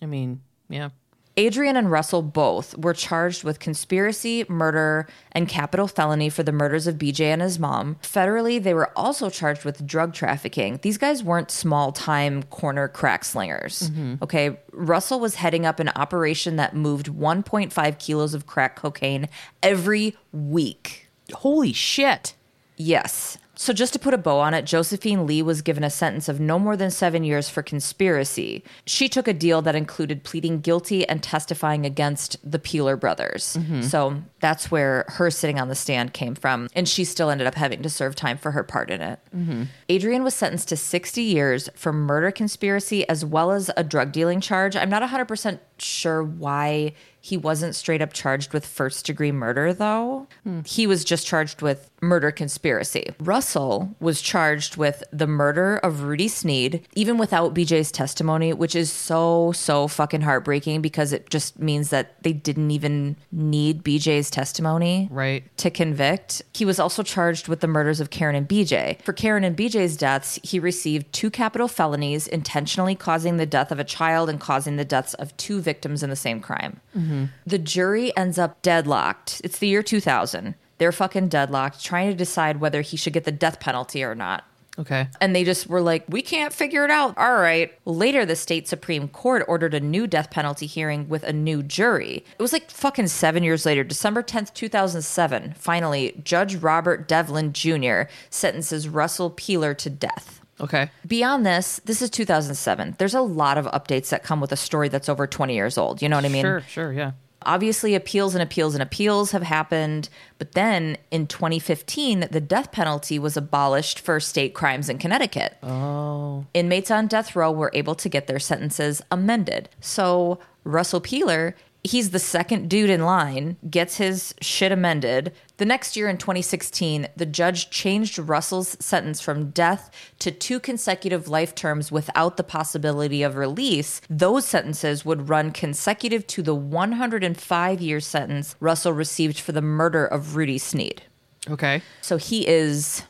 I mean, yeah. Adrian and Russell both were charged with conspiracy, murder, and capital felony for the murders of BJ and his mom. Federally, they were also charged with drug trafficking. These guys weren't small time corner crack slingers. Mm-hmm. Okay. Russell was heading up an operation that moved 1.5 kilos of crack cocaine every week. Holy shit. Yes. So, just to put a bow on it, Josephine Lee was given a sentence of no more than seven years for conspiracy. She took a deal that included pleading guilty and testifying against the Peeler brothers. Mm-hmm. So, that's where her sitting on the stand came from. And she still ended up having to serve time for her part in it. Mm-hmm. Adrian was sentenced to 60 years for murder conspiracy as well as a drug dealing charge. I'm not 100% sure why he wasn't straight up charged with first degree murder, though. Hmm. He was just charged with murder conspiracy. Russell was charged with the murder of Rudy Sneed, even without BJ's testimony, which is so, so fucking heartbreaking because it just means that they didn't even need BJ's testimony Right. to convict. He was also charged with the murders of Karen and BJ. For Karen and BJ's deaths, he received two capital felonies, intentionally causing the death of a child and causing the deaths of two victims in the same crime. Mm-hmm. The jury ends up deadlocked. It's the year 2000. They're fucking deadlocked, trying to decide whether he should get the death penalty or not. Okay. And they just were like, we can't figure it out. All right. Later, the state Supreme Court ordered a new death penalty hearing with a new jury. It was like fucking seven years later, December 10th, 2007. Finally, Judge Robert Devlin Jr. sentences Russell Peeler to death. Okay. Beyond this, this is 2007. There's a lot of updates that come with a story that's over 20 years old. You know what I mean? Sure, sure, yeah. Obviously appeals and appeals and appeals have happened but then in 2015 the death penalty was abolished for state crimes in connecticut. Oh. Inmates on death row were able to get their sentences amended. So russell peeler he's the second dude in line gets his shit amended. The next year in 2016 the judge changed russell's sentence from death to two consecutive life terms without the possibility of release. Those sentences would run consecutive to the 105 year sentence russell received for the murder of rudy snead. Okay. so he is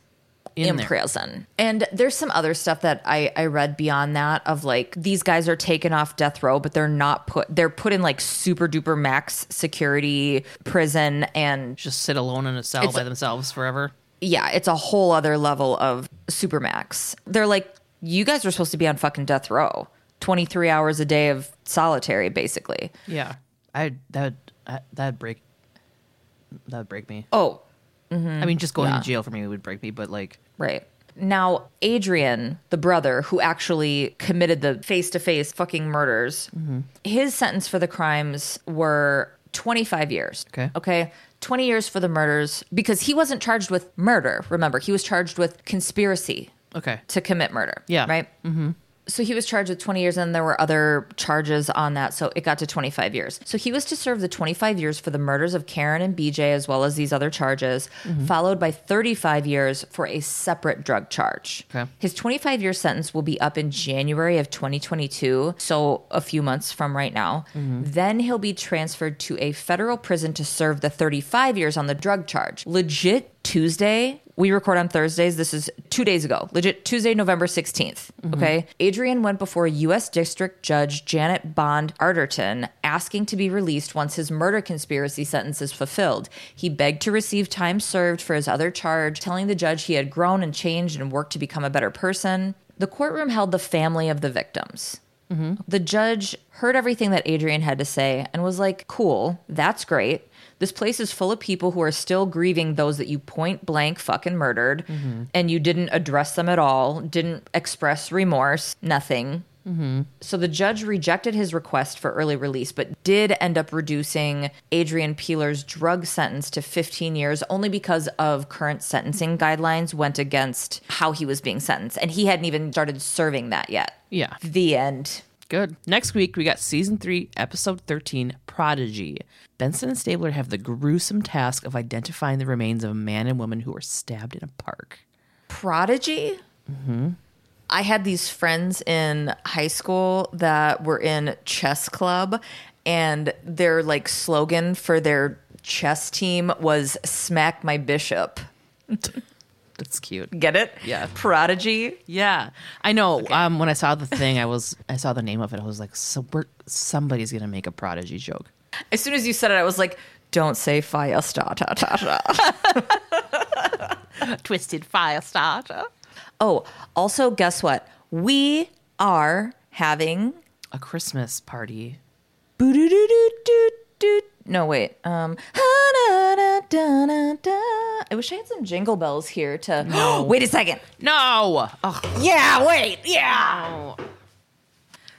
In in, prison. And there's some other stuff that I, I read beyond that of like these guys are taken off death row, but they're not put they're put in like super duper max security prison and Just sit alone in a cell by themselves forever. yeah, it's a whole other level of super max. They're like, you guys are supposed to be on fucking death row. 23 hours a day of solitary, basically. Yeah. I that that'd break that'd break me. Oh, mm-hmm. I mean, just going Yeah. to jail for me would break me, but like Right. Now, Adrian, the brother who actually committed the face to face fucking murders, his sentence for the crimes were 25 years. Okay. Okay. 20 years for the murders because he wasn't charged with murder. Remember, he was charged with conspiracy okay. to commit murder. Yeah. Right? Mm-hmm. So he was charged with 20 years and there were other charges on that. So it got to 25 years. So he was to serve the 25 years for the murders of Karen and BJ, as well as these other charges, mm-hmm. followed by 35 years for a separate drug charge. Okay. His 25 year sentence will be up in January of 2022. So a few months from right now. Mm-hmm. Then he'll be transferred to a federal prison to serve the 35 years on the drug charge. Legit Tuesday, we record on Thursdays. This is two days ago. Legit Tuesday, November 16th. Mm-hmm. Okay. Adrian went before U.S. District Judge Janet Bond Arterton asking to be released once his murder conspiracy sentence is fulfilled. He begged to receive time served for his other charge, telling the judge he had grown and changed and worked to become a better person. The courtroom held the family of the victims. Mm-hmm. The judge heard everything that Adrian had to say and was like, cool, that's great. This place is full of people who are still grieving those that you point blank fucking murdered, mm-hmm. and you didn't address them at all, didn't express remorse, nothing. So the judge rejected his request for early release, but did end up reducing Adrian Peeler's drug sentence to 15 years only because of current sentencing guidelines went against how he was being sentenced. And he hadn't even started serving that yet. Yeah. The end. Good. Next week, we got season three, episode 13, Prodigy. Benson and Stabler have the gruesome task of identifying the remains of a man and woman who were stabbed in a park. Prodigy? Mm-hmm. I had these friends in high school that were in chess club, and their like slogan for their chess team was "Smack my bishop." That's cute. Get it? Yeah. Prodigy. Yeah, I know. Um, when I saw the thing, I was I saw the name of it. I was like, so we're, somebody's gonna make a prodigy joke. As soon as you said it, I was like, "Don't say fire starter. Twisted fire starter. Oh, also, guess what? We are having A Christmas party. No, wait. Um, I wish I had some jingle bells here to. Wait a second. No. Ugh, Yeah, wait. Yeah.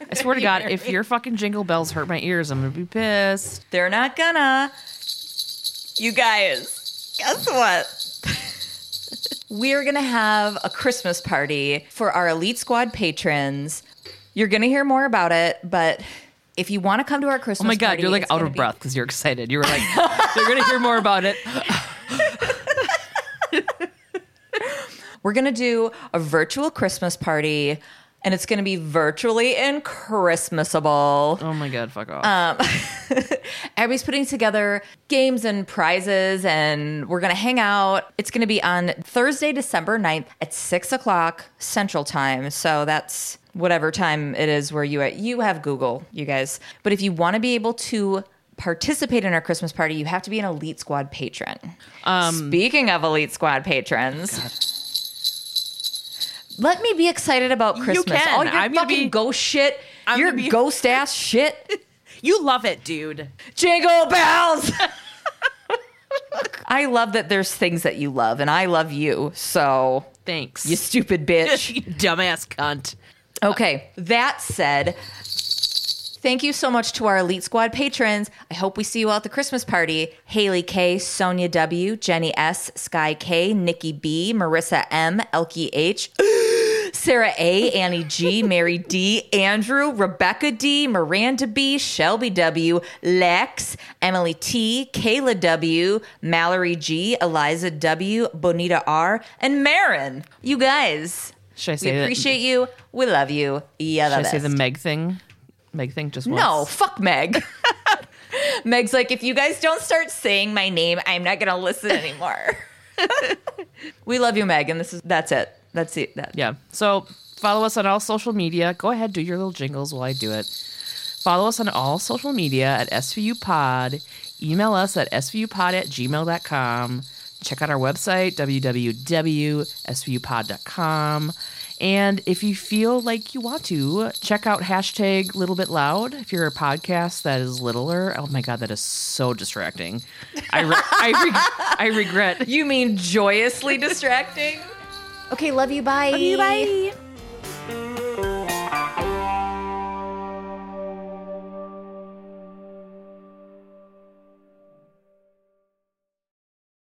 I swear to God, if your fucking jingle bells hurt my ears, I'm gonna be pissed. They're not gonna. You guys, guess what? We're gonna have a Christmas party for our Elite Squad patrons. You're gonna hear more about it, but if you want to come to our Christmas Oh my God, party, you're like out of be- breath because you're excited. You were like, they're gonna hear more about it. We're going to do a virtual Christmas party and it's going to be virtually and Christmasable. Oh my god, fuck off. Um, Everybody's putting together games and prizes, and we're going to hang out. It's going to be on Thursday, December 9th at 6 o'clock Central Time. So that's whatever time it is where you at. You have Google, you guys. But if you want to be able to participate in our Christmas party, you have to be an Elite Squad patron. Speaking of Elite Squad patrons. Let me be excited about Christmas. can. All your I'm gonna fucking be- ghost shit, I'm your gonna be- ghost ass shit. you love it, dude. Jingle bells. I love that there's things that you love, and I love you. So, Thanks. you stupid bitch. you dumbass cunt. okay, that said, thank you so much to our Elite Squad patrons. I hope we see you out at the Christmas party. Haley K, Sonia W, Jenny S, Sky K, Nikki B, Marissa M, Elkie H. Sarah A, Annie G, Mary D, Andrew, Rebecca D, Miranda B, Shelby W, Lex, Emily T, Kayla W, Mallory G, Eliza W, Bonita R, and Marin. You guys, Should I we say that- appreciate you. We love you. Yeah, Should I say the. Meg thing? Meg think just once. No, fuck Meg. Meg's like, if you guys don't start saying my name, I'm not gonna listen anymore. we love you, Meg, and this is that's it. That's it. That. Yeah. So follow us on all social media. Go ahead, do your little jingles while I do it. Follow us on all social media at SVU Pod. Email us at svupod at gmail.com. Check out our website, www.svupod.com. And if you feel like you want to, check out hashtag little bit loud. If you're a podcast that is littler, oh my God, that is so distracting. I, re- I, re- I regret. You mean joyously distracting? Okay, love you. Bye. Love you. Bye.